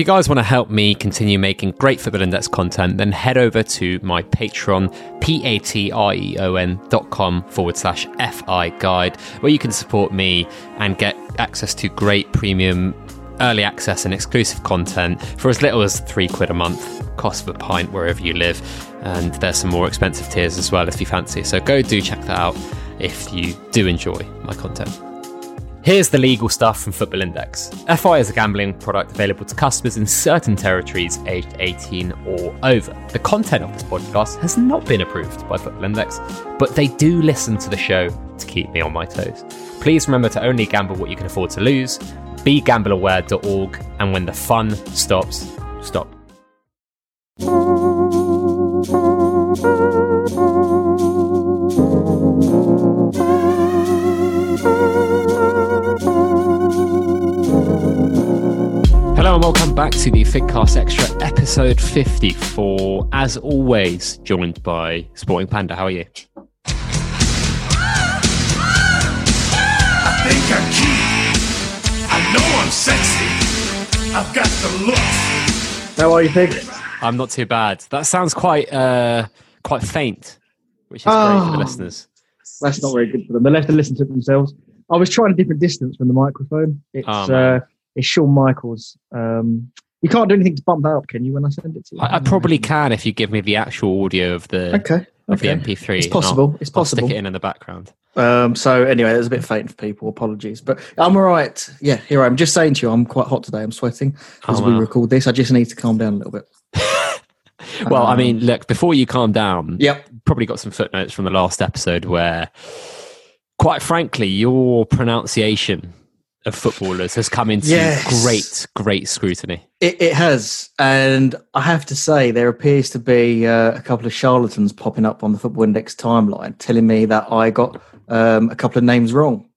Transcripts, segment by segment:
you guys want to help me continue making great Football Index content, then head over to my Patreon, p-a-t-r-e-o-n dot com forward slash fi guide, where you can support me and get access to great premium early access and exclusive content for as little as three quid a month, cost of a pint wherever you live. And there's some more expensive tiers as well if you fancy. So go do check that out if you do enjoy my content. Here's the legal stuff from Football Index. FI is a gambling product available to customers in certain territories aged 18 or over. The content of this podcast has not been approved by Football Index, but they do listen to the show to keep me on my toes. Please remember to only gamble what you can afford to lose. BeGambleAware.org, and when the fun stops, stop. And welcome back to the Figcast Extra episode 54. As always, joined by Sporting Panda. How are you? I think I'm cute. I know I'm sexy. I've got the looks. How are you, Fig? I'm not too bad. That sounds quite uh, quite faint, which is great for the Oh. listeners. That's not very good for them. They left to listen to it themselves. I was trying a different distance from the microphone. It's Oh, uh, it's Shawn Michaels. Um, you can't do anything to bump that up, can you? When I send it to you, I, I probably can if you give me the actual audio of the Okay, of the. MP3. It's and I'll- possible. It's I'll stick possible. it in in the background. Um, so anyway, it was a bit faint for people. Apologies, but I'm all right. Yeah, here I am. Just saying to you, I'm quite hot today. I'm sweating as Oh, we wow. record this. I just need to calm down a little bit. Well, I Um, mean, look, before you calm down, Yep. probably got some footnotes from the last episode where, quite frankly, your pronunciation of footballers has come into Yes. great, great scrutiny. It, it has, and I have to say, there appears to be uh, a couple of charlatans popping up on the Football Index timeline telling me that I got um, a couple of names wrong.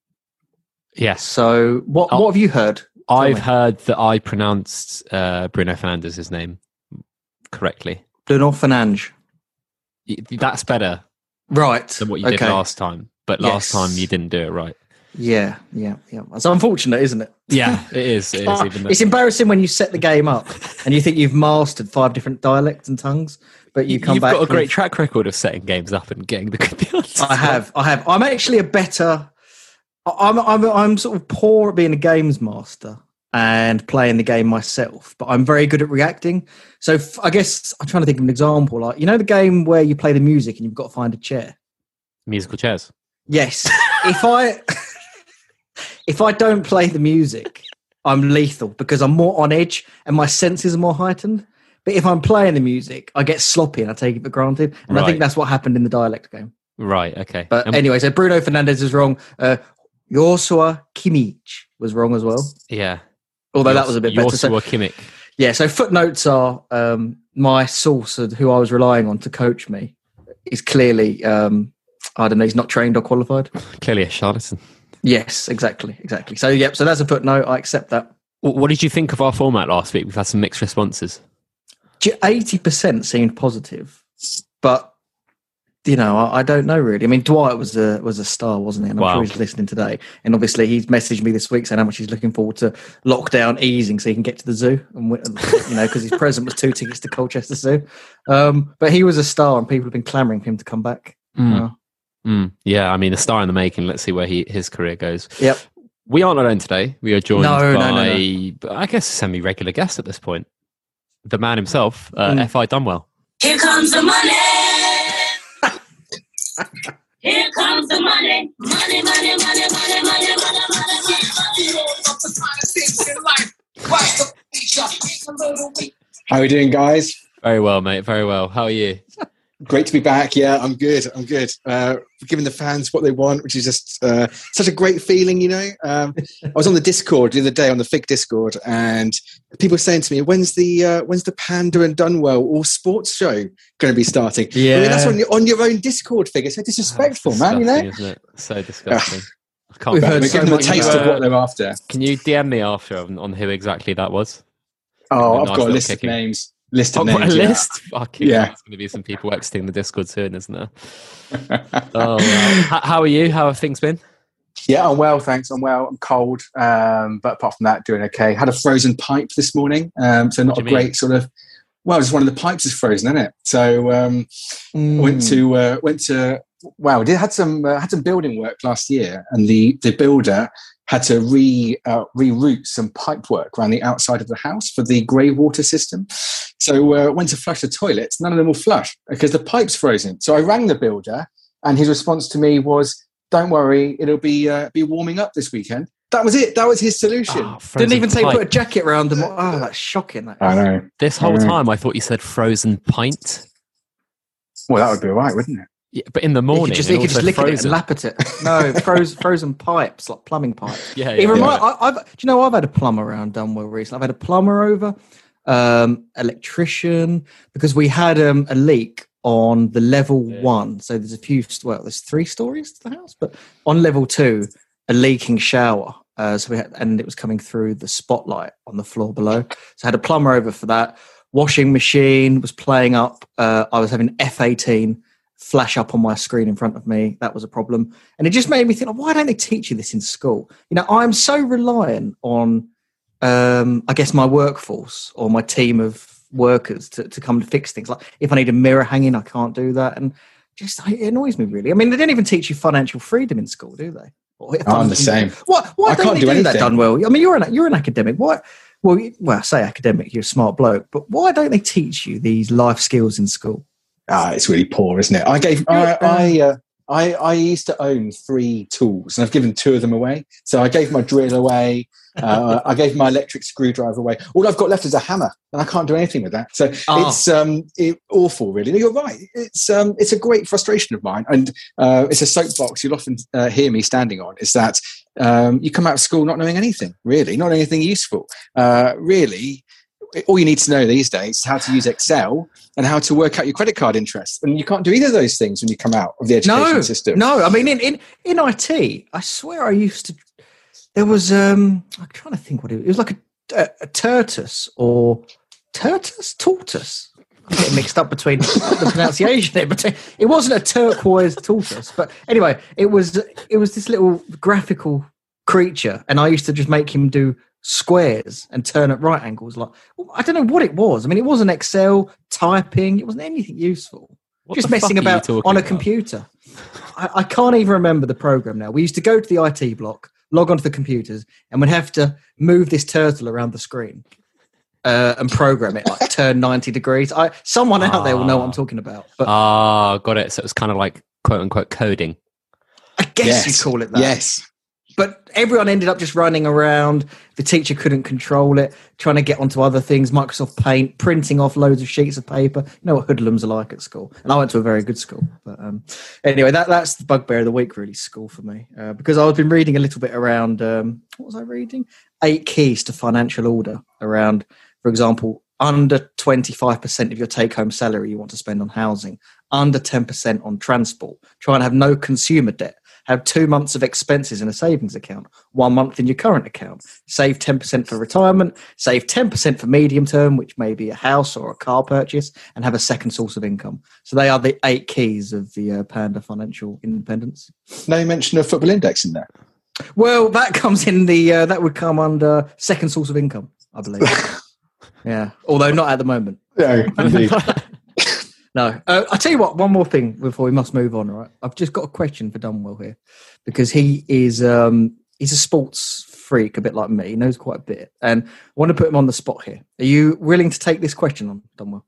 Yes. So, what Oh. what have you heard? I've me. heard that I pronounced uh, Bruno Fernandez's name correctly. Bruno Fernandes. That's better Right. than what you okay. did last time. But last Yes. time you didn't do it right. Yeah, yeah, yeah. It's unfortunate, isn't it? Yeah, it is. It is even it's embarrassing when you set the game up and you think you've mastered five different dialects and tongues, but you come back. You've got a great with- track record of setting games up and getting the good the answers I have, I have. I'm actually a better. I- I'm, I'm, I'm sort of poor at being a games master and playing the game myself, but I'm very good at reacting. So f- I guess I'm trying to think of an example. Like you know the game where you play the music and you've got to find a chair. Musical chairs. Yes. if I if I don't play the music, I'm lethal because I'm more on edge and my senses are more heightened. But if I'm playing the music, I get sloppy and I take it for granted. And I think that's what happened in the dialect game. Right. Okay. But Um, anyway, so Bruno Fernandez is wrong. Uh, Joshua Kimmich was wrong as well. yeah. Although that was a bit better. So, Joshua Kimmich. yeah, so footnotes are um, my source of who I was relying on to coach me is clearly, um, I don't know, he's not trained or qualified. Clearly a charlatan. Yes, exactly, exactly. So, yep, so that's a footnote. I accept that. What did you think of our format last week? We've had some mixed responses. Eighty percent seemed positive, but you know, I, I don't know really. I mean, Dwight was a was a star, wasn't he? And I'm Wow. sure he's listening today. And obviously, he's messaged me this week saying how much he's looking forward to lockdown easing so he can get to the zoo. And you know, because his present was two tickets to Colchester Zoo. Um, but he was a star, and people have been clamouring for him to come back. Mm. Mm, yeah, I mean, a star in the making. Let's see where he, his career goes. Yep. We aren't alone today. We are joined no, by, no, no, I guess, semi regular guest at this point. The man himself, uh, mm. F.I. Dunwell. Here comes the money. Here comes the money. Money, money, money, money, money, money, money. How are we doing, guys? Very well, mate. Very well. How are you? Great to be back. Yeah, I'm good. I'm good. Uh, giving the fans what they want, which is just uh, such a great feeling, you know. Um, I was on the Discord the other day on the Fig Discord, and people were saying to me, "When's the uh, when's the Panda and Dunwell all sports show going to be starting?" I mean, that's on your, on your own Discord. Fig. It's so disrespectful, man. You know. Disgusting, Isn't it? So disgusting. I can't We've heard We're it. so giving them a taste of what they're after. Can you DM me after on, on who exactly that was? Oh, I've nice got a list kicking. of names. List of Oh, what, a names. yeah. list? Fucking Yeah. There's going to be some people exiting the Discord soon, isn't there? Oh, wow. How are you? How have things been? Yeah, I'm well, thanks. I'm well. I'm cold, um, but apart from that, doing okay. Had a frozen pipe this morning, um, so not a mean? great sort of. Well, just one of the pipes is frozen, isn't it? So um, Mm. went to uh, went to wow. We did had some uh, had some building work last year, and the the builder had to re uh, reroute some pipe work around the outside of the house for the grey water system. So uh, went to flush the toilets. None of them will flush because the pipe's frozen. So I rang the builder, and his response to me was, "Don't worry, it'll be uh, be warming up this weekend." That was it. That was his solution. Oh, Didn't even say pipe. put a jacket around them. Oh, that's shocking. That I know. This whole Mm. time, I thought you said frozen pint. Well, that would be all right, wouldn't it? Yeah, but in the You morning, could just, you could just lick at it and lap at it. No, frozen, frozen pipes, like plumbing pipes. Yeah, It yeah, remi- yeah. I, I've, do you know, I've had a plumber around Dunwell recently. I've had a plumber over, um, electrician, because we had um, a leak on the level Yeah. one. So there's a few, well, there's three stories to the house, but on level two, a leaking shower. Uh, so we had, and it was coming through the spotlight on the floor below. So I had a plumber over for that. Washing machine was playing up. Uh, I was having F18 flash up on my screen in front of me. That was a problem. And it just made me think, why don't they teach you this in school? You know, I'm so reliant on, um, I guess, my workforce or my team of workers to, to come to fix things. Like if I need a mirror hanging, I can't do that. And just it annoys me really. I mean, they don't even teach you financial freedom in school, do they? I'm the same. What? Why I don't can't they do do, that, done well? I mean, you're an you're an academic. Why? Well, you- well, I say academic. You're a smart bloke, but why don't they teach you these life skills in school? Ah, it's really poor, isn't it? I gave I I, uh, I I used to own three tools, and I've given two of them away. So I gave my drill away. Uh, I gave my electric screwdriver away. All I've got left is a hammer, and I can't do anything with that. So Ah. it's um it, awful, really. No, you're right. It's um it's a great frustration of mine, and uh, it's a soapbox you'll often uh, hear me standing on. Is that um, you come out of school not knowing anything, really, not anything useful. Uh, really, all you need to know these days is how to use Excel and how to work out your credit card interest. And you can't do either of those things when you come out of the education no, system. No, I mean in, in in IT, I swear I used to. There was um, I'm trying to think what it was. It was like a, a, a tortoise or tortoise, tortoise. I'm getting mixed up between the pronunciation there, but it wasn't a turquoise tortoise. But anyway, it was it was this little graphical creature, and I used to just make him do squares and turn at right angles. Like I don't know what it was. I mean, it wasn't Excel typing. It wasn't anything useful What just messing about on a about? computer. I, I can't even remember the program now. We used to go to the IT block, log onto the computers, and we'd have to move this turtle around the screen uh, and program it like turn ninety degrees. I someone out there will know what I'm Ah. talking about, but Ah, got it. So it was kind of like quote unquote coding. I guess Yes. you call it that. Yes. But everyone ended up just running around. The teacher couldn't control it, trying to get onto other things, Microsoft Paint, printing off loads of sheets of paper. You know what hoodlums are like at school. And I went to a very good school. But um, anyway, that, that's the bugbear of the week, really, school for me. Uh, because I've been reading a little bit around, um, what was I reading? Eight keys to financial order around, for example, under 25% of your take home salary you want to spend on housing, under 10% on transport, try and have no consumer debt have two months of expenses in a savings account, one month in your current account, save 10% for retirement, save 10% for medium term, which may be a house or a car purchase, and have a second source of income. So they are the eight keys of the uh, Panda financial independence. No mention of football index in there. Well, that comes in the, uh, that would come under second source of income, I believe. yeah, although not at the moment. No, indeed. No, uh, I'll tell you what. One more thing before we must move on. all Right, I've just got a question for Dunwell here because he is um, he's a sports freak, a bit like me. He knows quite a bit, and I want to put him on the spot here. Are you willing to take this question on, Dunwell?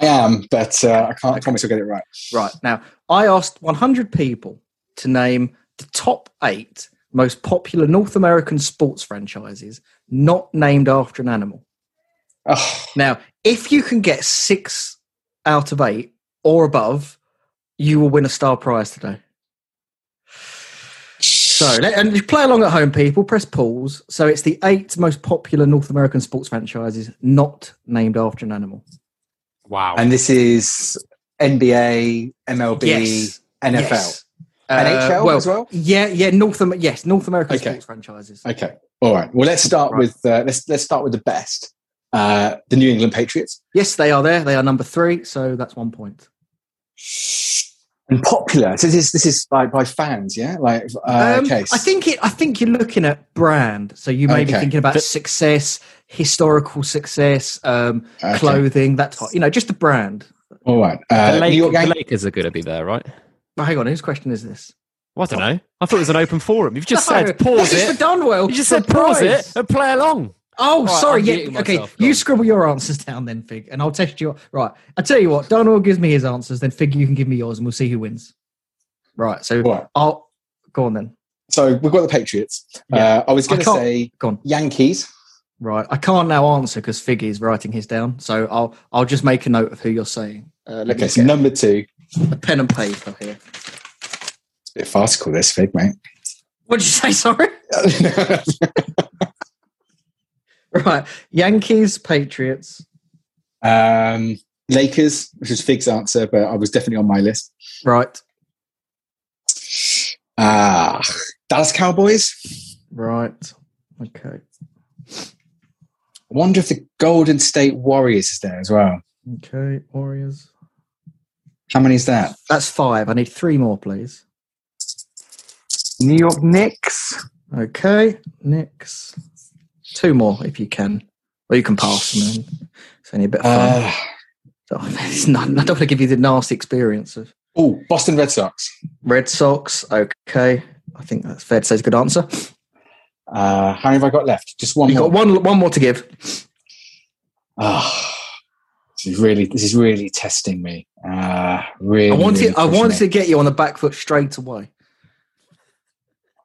I am, but uh, I can't promise I'll get it right. Right now, I asked 100 people to name the top eight most popular North American sports franchises not named after an animal. Oh, Now, if you can get six out of eight or above, you will win a star prize today. So, let- and just play along at home, people. Press pause. So, it's the eight most popular North American sports franchises not named after an animal. Wow. and this is NBA, MLB, Yes. NFL, Yes. NHL well, as well. Yeah, yeah. North, Am- yes, North American Okay. sports franchises. Okay, all right. Well, let's start Right. with uh, let's let's start with the best. Uh, the New England Patriots. Yes, they are there. They are number three. So that's one point. And popular. So this is this is by by fans, yeah. Like uh, Um, okay. I think it. I think you're looking at brand. So you may be thinking about The- success, historical success, um, Okay. clothing, that type. You know, just the brand. All right. The, Uh, Lake- New York the Lakers are going to be there, right? Well, hang on, whose question is this? Well, I don't know. I thought it was an open forum. You've just No, said pause this is it. for Dunwell. You just said pause prize. it and play along. Oh, Right, sorry. I'm Yeah. Okay. myself. Go You on. scribble your answers down then, Fig, and I'll test you. Right. I tell you what. Dunwell gives me his answers, then Fig, you can give me yours, and we'll see who wins. Right. So Right. I'll go on then. So we've got the Patriots. Yeah. Uh, I was going to say Go on. Yankees. Right. I can't now answer because Fig is writing his down. So I'll I'll just make a note of who you're saying. Uh, let Okay, me so number two. a pen and paper here. It's a bit farcical, this fig, mate. What did you say? Sorry. Right. Yankees, Patriots. um, Lakers, which was Fig's answer, but I was definitely on my list. Right. Ah, Dallas Cowboys. Right. Okay. I wonder if the Golden State Warriors is there as well. Okay. Warriors. How many is that? That's five. I need three more, please. New York Knicks. Okay. Knicks. Two more if you can. Or you can pass them. It's only a bit of fun. Uh, Oh, it's not, I don't want to give you the nasty experience of oh, Boston Red Sox. Red Sox. Okay. I think that's fair to say is a good answer. Uh, how many have I got left? Just one You've more. got one, one more to give. Ah, this is really this is really testing me. Uh, really. I wanted, really I wanted me. to get you on the back foot straight away.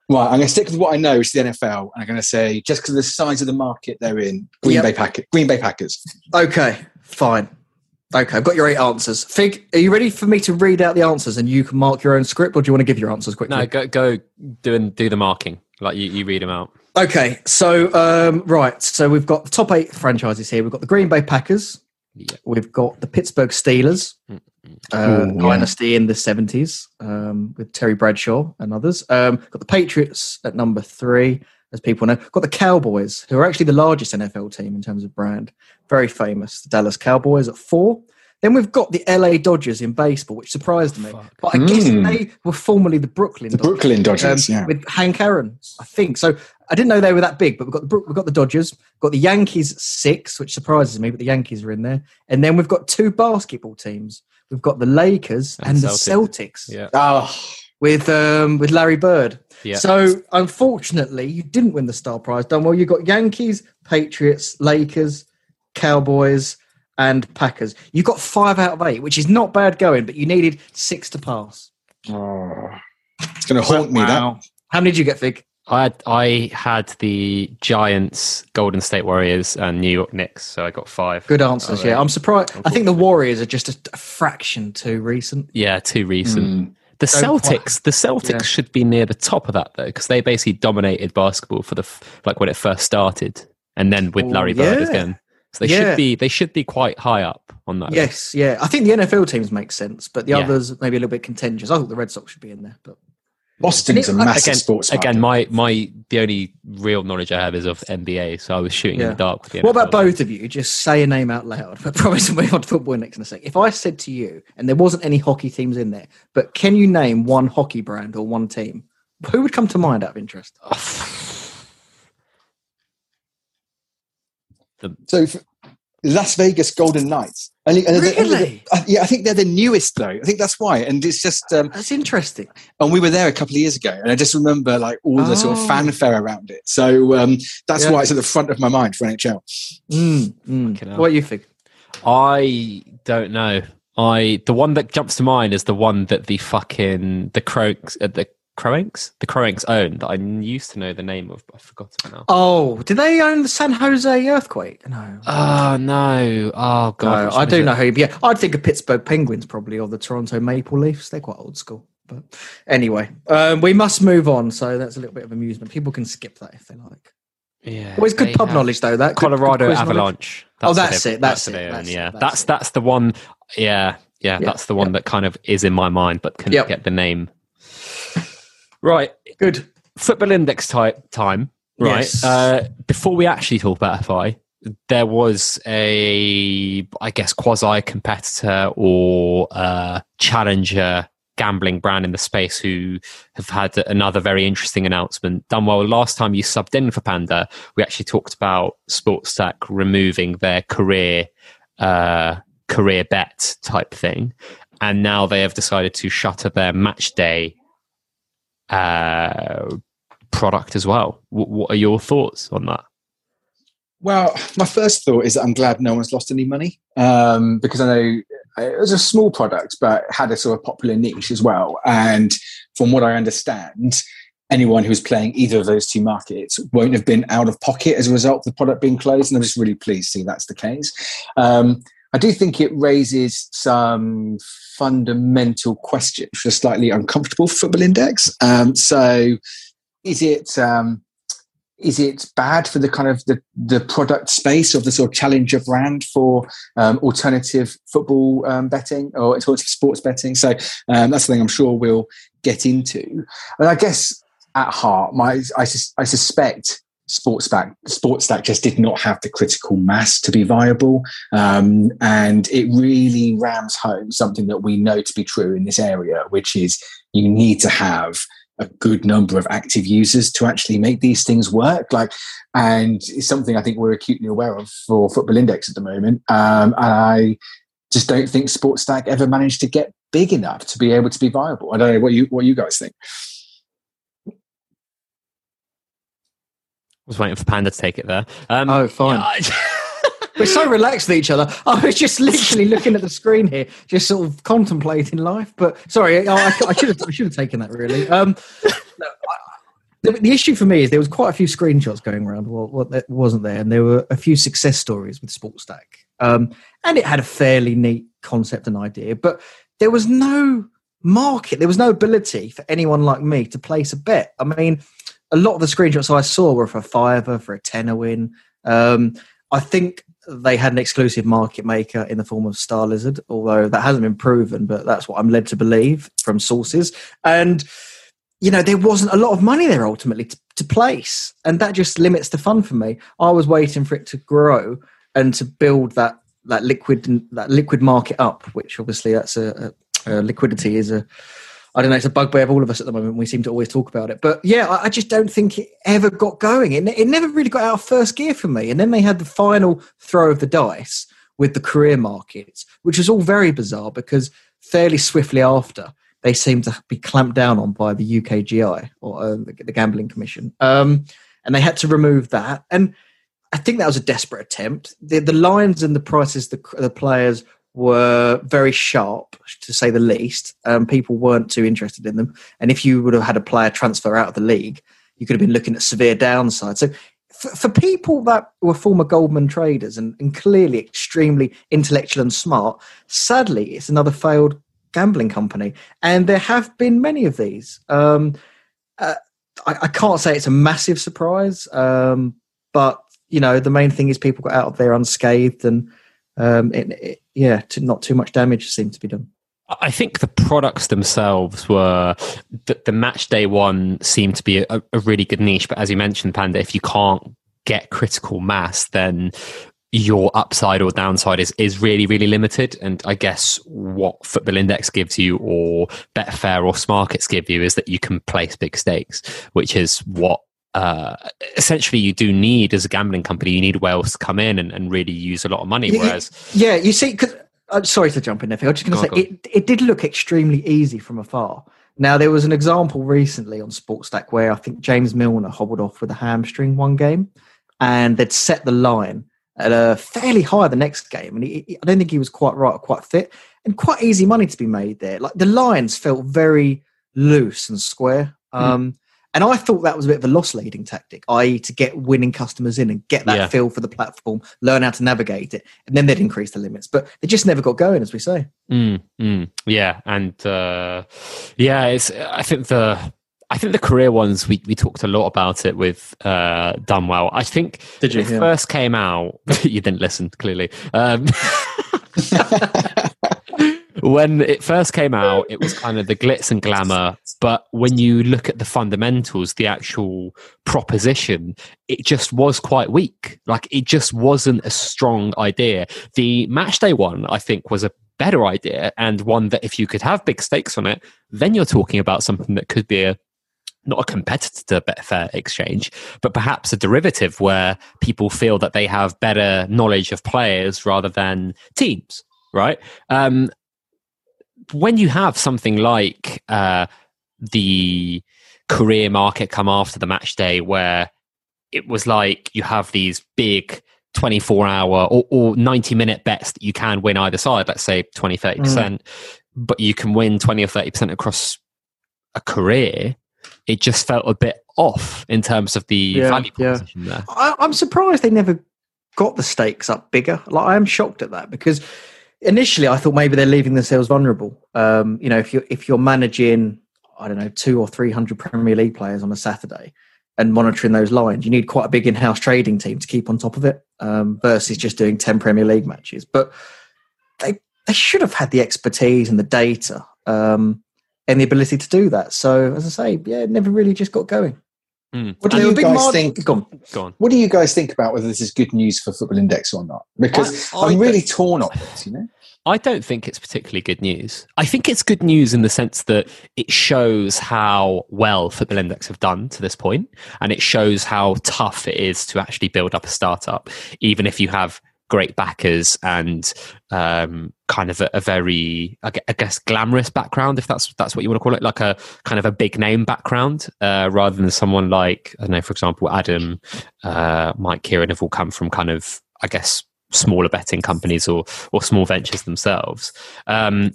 Right, I'm going to stick with what I know, which is the NFL, and I'm going to say just because of the size of the market they're in, Green Yep. Bay Packers. Green Bay Packers. Okay, fine. Okay, I've got your eight answers. Fig, are you ready for me to read out the answers and you can mark your own script, or do you want to give your answers quickly? No, go go do and do the marking. Like you, you read them out. Okay, so um, right, so we've got the top eight franchises here. We've got the Green Bay Packers. Yeah. We've got the Pittsburgh Steelers, uh, Ooh, yeah. dynasty in the seventies um, with Terry Bradshaw and others. Um, got the Patriots at number three, as people know. Got the Cowboys, who are actually the largest NFL team in terms of brand, very famous. The Dallas Cowboys at four. Then we've got the LA Dodgers in baseball, which surprised me. Fuck. But I guess Mm. they were formerly the Brooklyn The Dodgers Brooklyn Dodgers, um, yeah. with Hank Aaron, I think. So I didn't know they were that big, but we've got the Brook- we've got the Dodgers, got the Yankees six, which surprises me, but the Yankees are in there, and then we've got two basketball teams. We've got the Lakers and, And the Celtics. Celtics Yeah. Oh, with um, with Larry Bird. Yeah. So unfortunately, you didn't win the Star Prize. Dunwell. You got Yankees, Patriots, Lakers, Cowboys, and Packers. You got five out of eight, which is not bad going, but you needed six to pass. oh. it's going to haunt me. That How many did you get, Fig? I had, I had the Giants, Golden State Warriors, and New York Knicks, so I got five. Good answers. Oh, yeah, yeah. I'm surprised. I think the Warriors are just a, a fraction too recent. Yeah, too recent. Mm. The Don't quite- Celtics, the Celtics Yeah. should be near the top of that though, because they basically dominated basketball for the like when it first started, and then with Oh, Larry Bird yeah. again. So they Yeah. should be they should be quite high up on that. list. Yes, yeah. I think the NFL teams make sense, but the Yeah. others maybe a little bit contentious. I thought the Red Sox should be in there, but Boston's a massive Again, sports market. again, my my the only real knowledge I have is of NBA, so I was shooting in the dark with the what about both of you? Just say a name out loud. I promise we'll move on to football next in a sec. If I said to you, and there wasn't any hockey teams in there, but can you name one hockey brand or one team? Who would come to mind out of interest? so f- Las Vegas Golden Knights. Only, and they're- Really? uh, yeah, I think they're the newest though. I think that's why. And it's just, um, That's interesting. and we were there a couple of years ago, and I just remember like all the sort of Oh. fanfare around it. So um, that's Yeah. why it's at the front of my mind for NHL. Mm, mm. What do you think? I don't know. I the one that jumps to mind is the one that the fucking the Croaks uh, the Kroenkes the Kroenkes own that I used to know the name of, but I forgot it now. Oh, do they own the San Jose earthquake? No. Oh no! Oh god! No, I do is it? know who. Yeah, I'd think of Pittsburgh Penguins probably, or the Toronto Maple Leafs. They're quite old school. But anyway, um, we must move on. So that's a little bit of amusement. People can skip that if they like. Yeah, Always good pub knowledge though. That good- good Colorado knowledge. Avalanche. Oh, that's it, that's what it, that's it, yeah, that's that's it. that's the one. Yeah, yeah, Yeah, that's the one yeah. that kind of is in my mind, but couldn't Yep. get the name. Right, Good. football index type time. Right. Yes. Uh, before we actually talk about FI, there was a, I guess, quasi competitor or uh, challenger gambling brand in the space who have had another very interesting announcement. Dunwell. Last time you subbed in for Panda, we actually talked about Sports Sportstack removing their career uh, career bet type thing, and now they have decided to shutter their match day uh, product as well. W- what are your thoughts on that? Well, my first thought is that I'm glad no one's lost any money um, because I know it was a small product, but had a sort of popular niche as well. And from what I understand, anyone who's playing either of those two markets won't have been out of pocket as a result of the product being closed. And I'm just really pleased to see that's the case. Um, I do think it raises some fundamental questions for a slightly uncomfortable football index. Um, so, is it um, is it bad for the kind of the, the product space of the sort of challenger brand for um, alternative football um, betting or alternative sports betting? So um, that's something I'm sure we'll get into. And I guess at heart, my I, sus- I suspect Sportsback Sportstack just did not have the critical mass to be viable, um, and it really rams home something that we know to be true in this area, which is you need to have a good number of active users to actually make these things work. Like, and it's something I think we're acutely aware of for Football Index at the moment. Um, and I just don't think Sportstack ever managed to get big enough to be able to be viable. I don't know what you what you guys think. Was waiting for Panda to take it there. Um, Oh, fine. yeah, We're so relaxed with each other. I was just literally looking at the screen here, just sort of contemplating life. But sorry, I, I, I should have I should have taken that really. Um, no, I, the, the issue for me is there was quite a few screenshots going around. Well, what that wasn't there, and there were a few success stories with Sportstack, um, and it had a fairly neat concept and idea, but there was no market. There was no ability for anyone like me to place a bet. I mean, a lot of the screenshots I saw were for a fiver, for a tenner win. Um, I think they had an exclusive market maker in the form of Starlizard, although that hasn't been proven, but that's what I'm led to believe from sources. And you know, there wasn't a lot of money there ultimately to, to place, and that just limits the fun for me. I was waiting for it to grow and to build that that liquid that liquid market up, which obviously that's a, a, a liquidity is a I don't know, it's a bugbear of all of us at the moment. We seem to always talk about it. But yeah, I, I just don't think it ever got going. It, it never really got out of first gear for me. And then they had the final throw of the dice with the career markets, which was all very bizarre because fairly swiftly after, they seemed to be clamped down on by the UKGC or uh, the, the Gambling Commission. Um, and they had to remove that. And I think that was a desperate attempt. The, the lines and the prices the, the players were very sharp, to say the least. Um, people weren't too interested in them. And if you would have had a player transfer out of the league, you could have been looking at severe downside. So for, for people that were former Goldman traders and, and clearly extremely intellectual and smart, sadly, it's another failed gambling company. And there have been many of these. Um, uh, I, I can't say it's a massive surprise, um, but you know the main thing is people got out of there unscathed and um, it, it, yeah, to, not too much damage seemed to be done. I think the products themselves were the, the match day one seemed to be a, a really good niche, but as you mentioned, Panda, if you can't get critical mass, then your upside or downside is, is really, really limited. And I guess what Football Index gives you or Betfair or Smarkets give you is that you can place big stakes, which is what uh, essentially you do need as a gambling company. You need whales to come in and, and really use a lot of money. Yeah, Whereas, Yeah, you see, because I'm sorry to jump in there. I'm just going to say it, it did look extremely easy from afar. Now there was an example recently on Sportstack where I think James Milner hobbled off with a hamstring one game, and they'd set the line at a fairly high the next game, and he, he- I don't think he was quite right or quite fit, and quite easy money to be made there. Like the lines felt very loose and square. Um, and I thought that was a bit of a loss leading tactic, i.e., to get winning customers in and get that Yeah. feel for the platform, learn how to navigate it, and then they'd increase the limits. But they just never got going, as we say. Mm, mm, yeah, and uh, yeah, it's. I think the. I think the career ones we, we talked a lot about it with uh, Dunwell. I think Did you? when it Yeah. first came out. you didn't listen clearly. Um, when it first came out, it was kind of the glitz and glamour. But when you look at the fundamentals, the actual proposition, it just was quite weak. Like it just wasn't a strong idea. The match day one, I think, was a better idea and one that if you could have big stakes on it, then you're talking about something that could be a not a competitor to Betfair Exchange, but perhaps a derivative where people feel that they have better knowledge of players rather than teams, right? Um, when you have something like uh, the career market come after the match day, where it was like you have these big 24 hour or, or 90 minute bets that you can win either side, let's say 20, 30%, Mm. but you can win 20 or 30% across a career. It just felt a bit off in terms of the Yeah, value yeah. proposition there. I, I'm surprised they never got the stakes up bigger. Like I am shocked at that because initially I thought maybe they're leaving themselves vulnerable. Um, you know, if you're if you're managing, I don't know, two or three hundred Premier League players on a Saturday and monitoring those lines, you need quite a big in-house trading team to keep on top of it um, versus just doing ten Premier League matches. But they they should have had the expertise and the data um, and the ability to do that. So as I say, yeah, it never really just got going. Hmm. What do They were you guys mar- think? Go on. Go on. What do you guys think about whether this is good news for Football Index or not? Because I- I I'm really torn on this. You know, I don't think it's particularly good news. I think it's good news in the sense that it shows how well Football Index have done to this point, and it shows how tough it is to actually build up a startup, even if you have great backers and um, kind of a, a very, I guess, glamorous background, if that's that's what you want to call it, like a kind of a big name background, uh, rather than someone like I don't know, for example, Adam, uh, Mike Kieran have all come from kind of, I guess, smaller betting companies or or small ventures themselves. Um,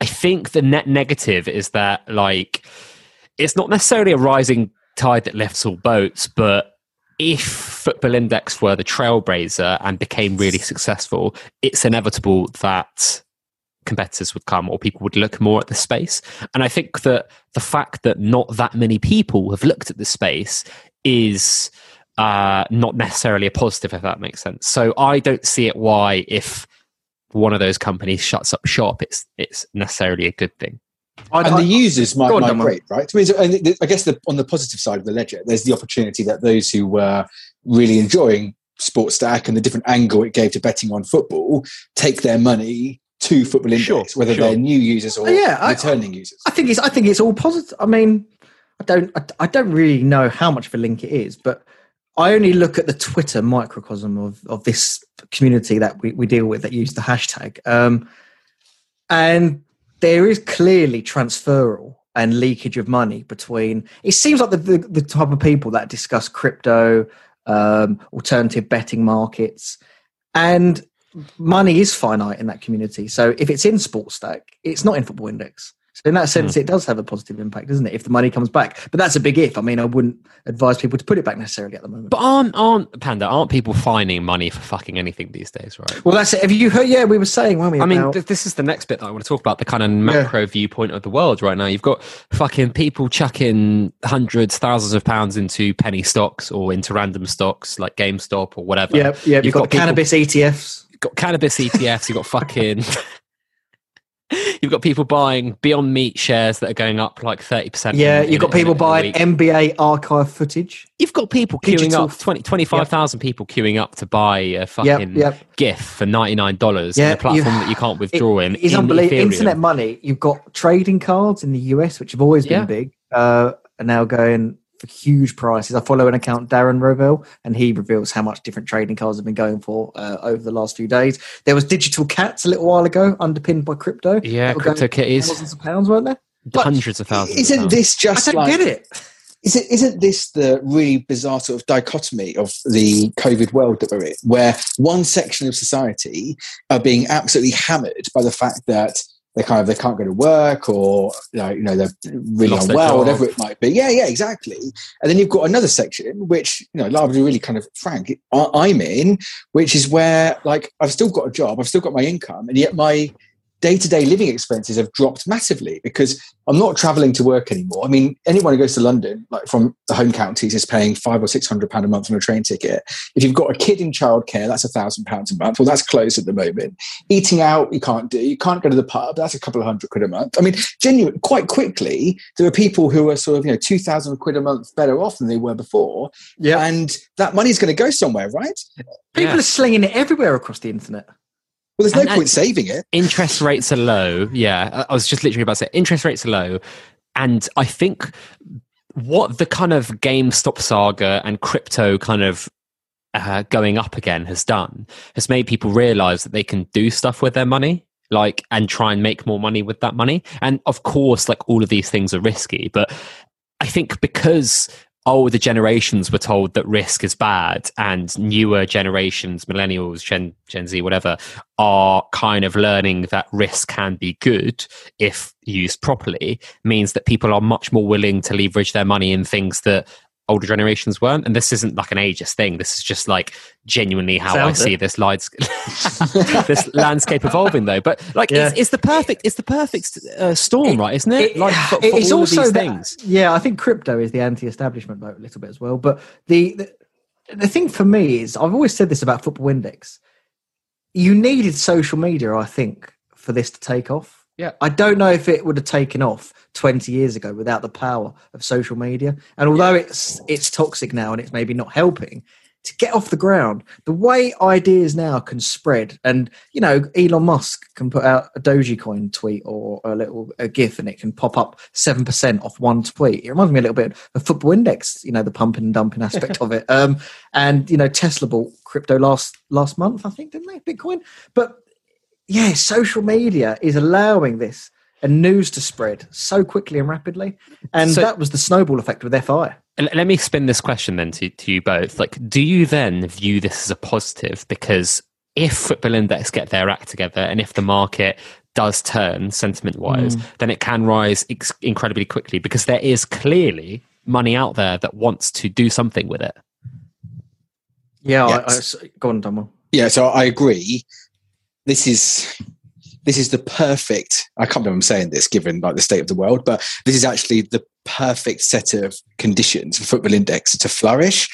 I think the net negative is that like it's not necessarily a rising tide that lifts all boats, but if Football Index were the trailblazer and became really successful, it's inevitable that competitors would come or people would look more at the space. And I think that the fact that not that many people have looked at the space is uh, not necessarily a positive, if that makes sense. So I don't see it why if one of those companies shuts up shop, it's it's necessarily a good thing. I, and I- the users might on, Dom. migrate, right? I, mean, so- and the- I guess the, on the positive side of the ledger, there's the opportunity that those who were really enjoying Sports Stack and the different angle it gave to betting on football take their money to Football Index, Sure, whether sure. they're new users or Yeah, I- returning users. I think it's I think it's all positive. I mean, I don't I, I don't really know how much of a link it is, but I only look at the Twitter microcosm of of this community that we, we deal with that use the hashtag, um, and there is clearly transferal and leakage of money between. It seems like the the, the type of people that discuss crypto, um, alternative betting markets, and money is finite in that community. So if it's in Sports Stack, it's not in Football Index. So in that sense, hmm. it does have a positive impact, doesn't it? If the money comes back, but that's a big if. I mean, I wouldn't advise people to put it back necessarily at the moment. But aren't aren't Panda? Aren't people finding money for fucking anything these days? Right. well, that's it. Have you heard? Yeah, we were saying, weren't we? I mean, th- this is the next bit that I want to talk about the kind of macro viewpoint of the world right now. You've got fucking people chucking hundreds, thousands of pounds into penny stocks or into random stocks like GameStop or whatever. yeah, yeah. You've, got, the people- cannabis ETFs. You've got cannabis ETFs. You've got fucking. You've got people buying Beyond Meat shares that are going up like thirty percent. Yeah, you've got people buying NBA archive footage. You've got people queuing digital- up 20, 25,000 people queuing up to buy a fucking yep. GIF for ninety nine dollars Yeah, in a platform you- that you can't withdraw in. It in unbelievable. Ethereum. Internet money. You've got trading cards in the US, which have always been Yeah. big, uh, are now going for huge prices. I follow an account, Darren Rovell, and he reveals how much different trading cards have been going for uh, over the last few days. There was digital cats a little while ago, underpinned by crypto. Yeah, That were going crypto kitties. Thousands of pounds, weren't there? But hundreds of thousands. Isn't pounds. this I just don't like get it. is it isn't this the really bizarre sort of dichotomy of the COVID world that we're in, where one section of society are being absolutely hammered by the fact that they kind of they can't go to work or you know, they're really unwell, whatever it might be. Yeah, yeah, exactly. And then you've got another section which you know, I'll be really kind of frank, I'm in, which is where like I've still got a job, I've still got my income, and yet my day-to-day living expenses have dropped massively because I'm not traveling to work anymore. I mean, anyone who goes to London, like from the home counties, is paying five or six hundred pound a month on a train ticket. If you've got a kid in childcare, that's a thousand pounds a month. Well, that's closed at the moment. Eating out, you can't do. You can't go to the pub. That's a couple of hundred quid a month. I mean, genuine. Quite quickly, there are people who are sort of you know two thousand quid a month better off than they were before, Yeah. and that money's going to go somewhere, right? People Yeah. are slinging it everywhere across the internet. Well, there's no And- and- point saving it. interest rates are low. Yeah, I- I was just literally about to say interest rates are low, and I think what the kind of GameStop saga and crypto kind of uh, going up again has done has made people realize that they can do stuff with their money like and try and make more money with that money and of course like all of these things are risky but i think because older generations were told that risk is bad and newer generations millennials gen gen z whatever are kind of learning that risk can be good if used properly means that people are much more willing to leverage their money in things that older generations weren't and this isn't like an ageist thing this is just like genuinely how Sounds i see this lights this landscape evolving though but like Yeah. it's, it's the perfect it's the perfect uh, storm right isn't it, It- like for, for it's all also these that- things Yeah, I think crypto is the anti-establishment vote a little bit as well. But the, the the thing for me is, I've always said this about Football Index. You needed social media, I think, for this to take off. Yeah. I don't know if it would have taken off 20 years ago without the power of social media. And although it's it's toxic now and it's maybe not helping to get off the ground, the way ideas now can spread, and you know, Elon Musk can put out a Dogecoin tweet or a little a GIF, and it can pop up seven percent off one tweet. It reminds me a little bit of Football Index, you know, the pumping and dumping aspect of it. Um, and you know, Tesla bought crypto last last month, I think, didn't they? Bitcoin, but yeah, social media is allowing this and news to spread so quickly and rapidly, and So- that was the snowball effect with FI. L- Let me spin this question then to, to you both. Like, do you then view this as a positive? Because if Football Index get their act together and if the market does turn sentiment wise, hmm. then it can rise ex- incredibly quickly because there is clearly money out there that wants to do something with it. Yeah, I, I, Yes. go on, Dunwell. Yeah, so I agree. This is this is the perfect. I can't believe I'm saying this, given like the state of the world, but this is actually the perfect set of conditions for Football Index to flourish.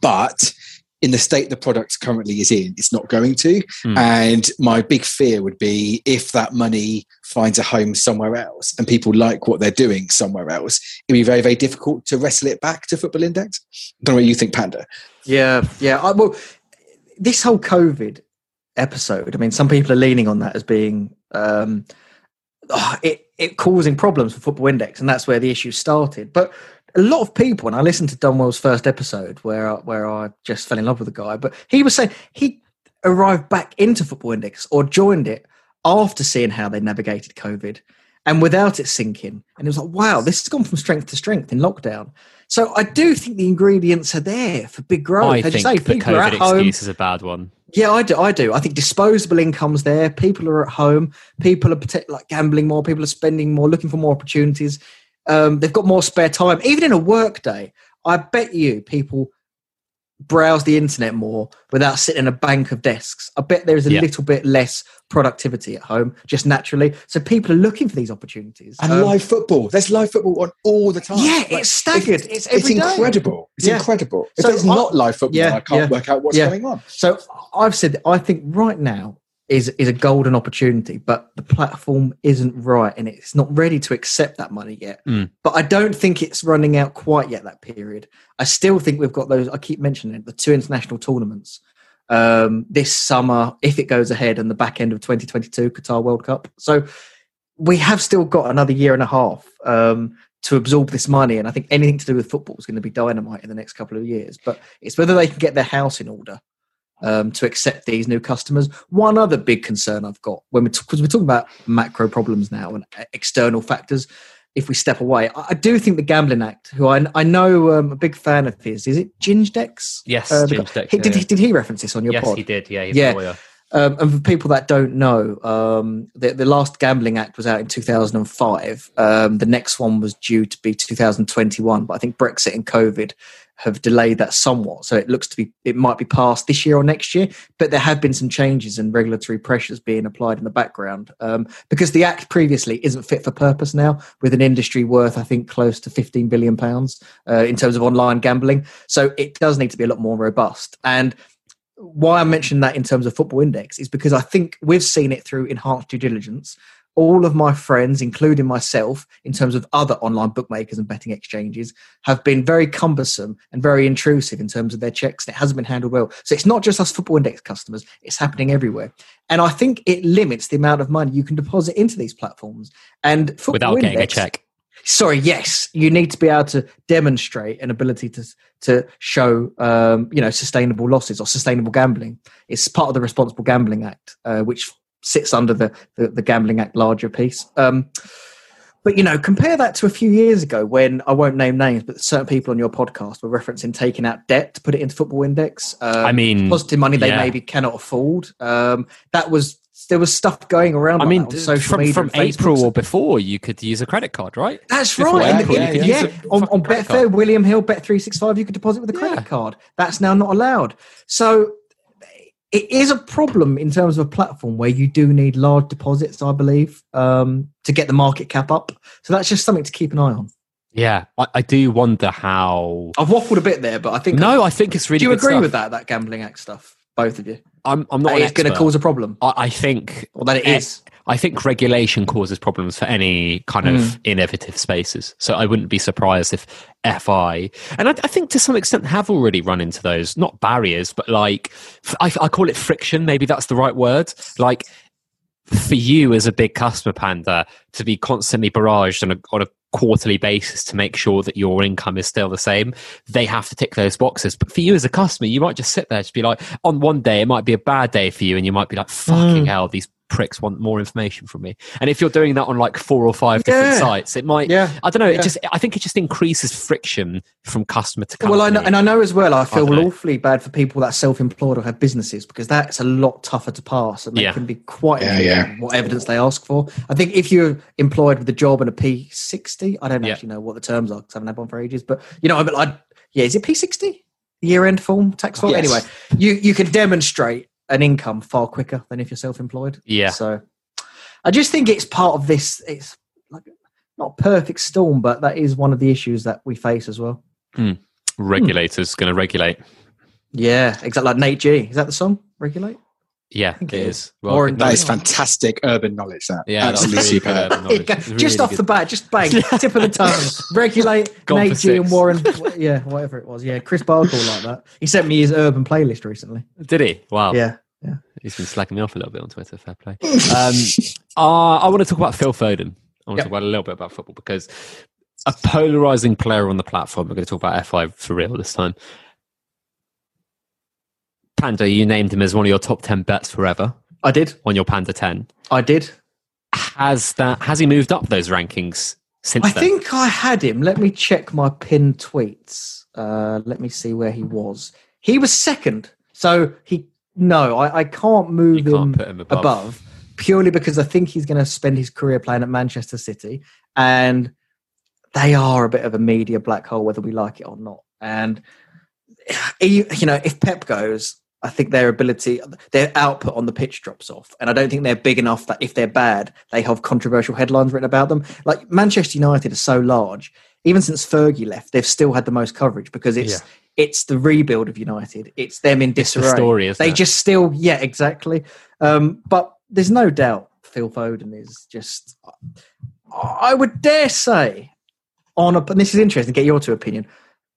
But in the state the product currently is in, it's not going to. Hmm. And my big fear would be if that money finds a home somewhere else and people like what they're doing somewhere else, it'd be very, very difficult to wrestle it back to Football Index. I don't know what you think, Panda. Yeah, yeah. I, well, this whole COVID episode. I mean, some people are leaning on that as being um, oh, it it causing problems for Football Index, and that's where the issue started. But a lot of people, and I listened to Dunwell's first episode where where I just fell in love with the guy, but he was saying he arrived back into Football Index or joined it after seeing how they navigated COVID and without it sinking. And it was like, wow, this has gone from strength to strength in lockdown. So I do think the ingredients are there for big growth. I As think say, the people are COVID excuse is a bad one. Yeah, I do. I do. I think disposable income's there. People are at home. People are protect, like gambling more. People are spending more, looking for more opportunities. Um, they've got more spare time. Even in a work day, I bet you people browse the internet more without sitting in a bank of desks. I bet there is a Yeah. little bit less productivity at home, just naturally. So people are looking for these opportunities. And Um, live football. There's live football on all the time. Yeah, Like, it's staggered. It's It's every day. incredible. It's Yeah. incredible. If So it's I- not live football, Yeah, I can't yeah. work out what's Yeah. going on. So I've said I think right now is is a golden opportunity, but the platform isn't right and it's not ready to accept that money yet. Mm. But I don't think it's running out quite yet that period. I still think we've got those. I keep mentioning it, the two international tournaments um, this summer if it goes ahead and the back end of 2022 Qatar World Cup. So we have still got another year and a half um, to absorb this money, and I think anything to do with football is going to be dynamite in the next couple of years. But it's whether they can get their house in order um, to accept these new customers. One other big concern I've got when we're because we're talking about macro problems now and external factors. If we step away, I, I do think the Gambling Act, who I, I know um, a big fan of his, is it Ginge Dex? Yes, Uh, Ginge Dex, he- yeah, did, yeah. he, did he reference this on your Yes, pod? he did. Yeah, he's Yeah. Um, and for people that don't know, um, the, the last Gambling Act was out in 2005. Um, the next one was due to be 2021, but I think Brexit and COVID have delayed that somewhat. So it looks to be, it might be passed this year or next year, but there have been some changes and regulatory pressures being applied in the background um, because the Act previously isn't fit for purpose now with an industry worth, I think, close to 15 billion pounds uh, in terms of online gambling. So it does need to be a lot more robust. And why I mentioned that in terms of Football Index is because I think we've seen it through enhanced due diligence all of my friends, including myself, in terms of other online bookmakers and betting exchanges, have been very cumbersome and very intrusive in terms of their checks. And it hasn't been handled well. So it's not just us Football Index customers; it's happening everywhere. And I think it limits the amount of money you can deposit into these platforms. And Football without getting a check. Sorry yes you need to be able to demonstrate an ability to to show um, you know sustainable losses or sustainable gambling. It's part of the responsible gambling act uh, which sits under the, the the gambling act larger piece. Um, but you know compare that to a few years ago when i won't name names but certain people on your podcast were referencing taking out debt to put it into football index. Um, I mean, positive money they yeah. maybe cannot afford. Um, that was there was stuff going around I mean, social from, from. April or before, you could use a credit card, right? That's Before right. April, could yeah, use on, on Betfair, card. William Hill, Bet three six five, you could deposit with a credit Yeah. card. That's now not allowed. So it is a problem in terms of a platform where you do need large deposits, I believe, um, to get the market cap up. So that's just something to keep an eye on. Yeah, I, I do wonder how. I've waffled a bit there, but I think No, I think it's really. do you agree stuff. with that? That gambling act stuff, both of you. I'm, I'm not. It's going to cause a problem, I, I think or that it is. I think regulation causes problems for any kind of Mm. innovative spaces. So I wouldn't be surprised if FI, and I, I think to some extent have already run into those, not barriers, but like, I call it friction. Maybe that's the right word. Like for you as a big customer panda to be constantly barraged on a, on a quarterly basis to make sure that your income is still the same, they have to tick those boxes. But for you as a customer, you might just sit there, just be like, on one day, it might be a bad day for you, and you might be like, fucking mm. hell, these pricks want more information from me. And if you're doing that on like four or five different Yeah. sites, it might, Yeah. I don't know, Yeah. it just, I think it just increases friction from customer to customer. Well, I know, and I know as well. I feel don't awfully bad for people that are self-employed or have businesses because that's a lot tougher to pass, and they Yeah. can be quite Yeah, important what evidence they ask for. I think if you're employed with a job and a P sixty, I don't Yeah. actually know what the terms are because I haven't had one for ages. But you know, I, mean, I yeah, is it P sixty year end form tax form? Yes. Anyway, you you can demonstrate an income far quicker than if you're self-employed. Yeah. So I just think it's part of this. It's like not perfect storm, but that is one of the issues that we face as well. Hmm. regulators going to regulate. Yeah, exactly. Like Nate G. Is that the song? Regulate. Yeah, it think it is. is. Well, Warren That is fantastic urban knowledge. That Yeah, absolutely really superb. urban knowledge. just really off good. the bat, just bang, tip of the tongue. Regulate Gone Nate G and. Warren. Yeah, whatever it was. Yeah, Chris Barker like that. He sent me his urban playlist recently. Did he? Wow. Yeah. He's been slacking me off a little bit on Twitter. Fair play. Um, uh, I want to talk about Phil Foden. I want Yep. to talk about a little bit about football because a polarizing player on the platform. We're going to talk about F5 for real this time. Panda, you named him as one of your top 10 bets forever I did. on your Panda 10. I did. Has that has he moved up those rankings since I then? think I had him. Let me check my pinned tweets. Uh, let me see where he was. He was second. So he no, I, I can't move you can't him, put him above. above. purely because I think he's going to spend his career playing at Manchester City, and they are a bit of a media black hole, whether we like it or not. And you you know, if Pep goes, I think their ability, their output on the pitch drops off, and I don't think they're big enough that if they're bad, they have controversial headlines written about them. Like Manchester United is so large, even since Fergie left, they've still had the most coverage because it's Yeah. It's the rebuild of United. It's them in It's the disarray. story, they it? just still, yeah, exactly. Um, but there's no doubt Phil Foden is just. I would dare say, on a. And this is interesting. Get your two opinion.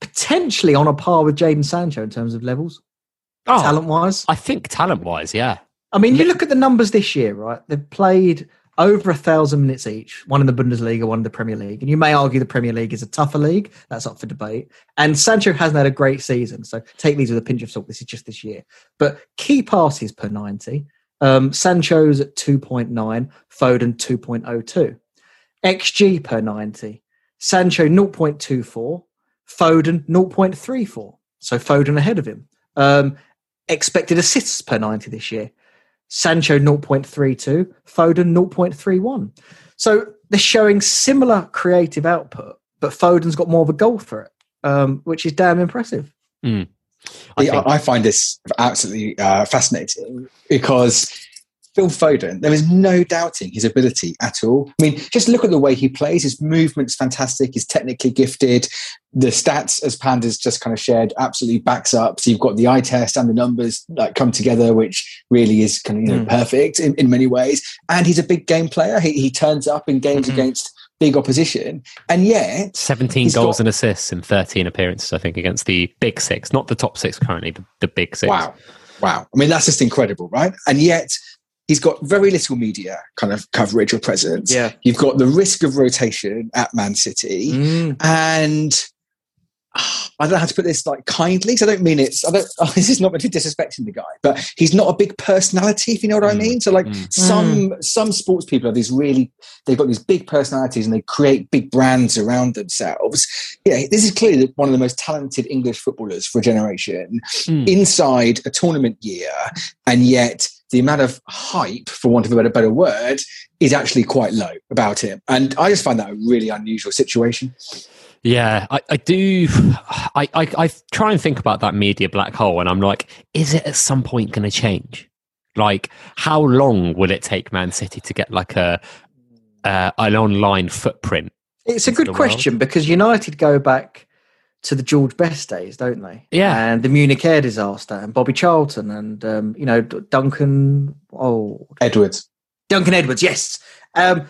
Potentially on a par with Jaden Sancho in terms of levels, Oh, talent wise. I think talent wise, yeah. I mean, you look at the numbers this year, right? They've played over a thousand minutes each, one in the Bundesliga, one in the Premier League. And you may argue the Premier League is a tougher league. That's up for debate. And Sancho hasn't had a great season. So take these with a pinch of salt. This is just this year. But key passes per 90. Um, Sancho's at 2.9, Foden 2.02. XG per 90. Sancho 0.24, Foden 0.34. So Foden ahead of him. Um, expected assists per 90 this year. Sancho 0.32, Foden 0.31. So they're showing similar creative output, but Foden's got more of a goal for it, um, which is damn impressive. I think- I, I find this absolutely uh, fascinating because Phil Foden, there is no doubting his ability at all. I mean, just look at the way he plays. His movement's fantastic. He's technically gifted. The stats, as Panda's just kind of shared, absolutely backs up. So you've got the eye test and the numbers like come together, which really is kind of you know, Mm. perfect in, in many ways. And he's a big game player. He, he turns up in games Mhm. against big opposition, and yet 17 goals got- and assists in 13 appearances, I think, against the big six, not the top six currently, the, the big six. Wow. Wow. I mean, that's just incredible, right? And yet he's got very little media kind of coverage or presence. Yeah. You've got the risk of rotation at Man City. Mm. And ah, I don't know how to put this like kindly. 'cause I don't mean it's, I don't, this is not meant to be disrespecting the guy, but he's not a big personality, if you know what I Mm. mean. So like Mm. some, some sports people are these really, they've got these big personalities and they create big brands around themselves. Yeah. This is clearly one of the most talented English footballers for a generation Mm. inside a tournament year, and yet the amount of hype, for want of a better, better word, is actually quite low about him. And I just find that a really unusual situation. Yeah, I, I do. I, I, I try and think about that media black hole, and I'm like, is it at some point going to change? Like, how long will it take Man City to get like a uh, an online footprint? It's a good the question because United go back to the George Best days, don't they? Yeah. And the Munich Air disaster and Bobby Charlton and, um, you know, Duncan, oh, Edwards. Duncan Edwards, yes. Um,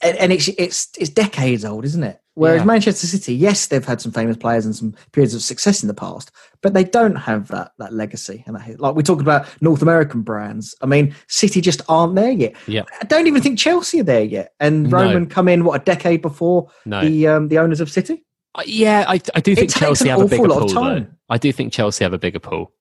and, and it's, it's, it's decades old, isn't it? Whereas Yeah. Manchester City, yes, they've had some famous players and some periods of success in the past, but they don't have that that legacy. And that, like we talked about North American brands. I mean, City just aren't there yet. Yeah. I don't even think Chelsea are there yet. And No. Roman come in what a decade before No. the um, the owners of City. Uh, yeah, I, I do think Chelsea have a bigger pool. Though. I do think Chelsea have a bigger pool.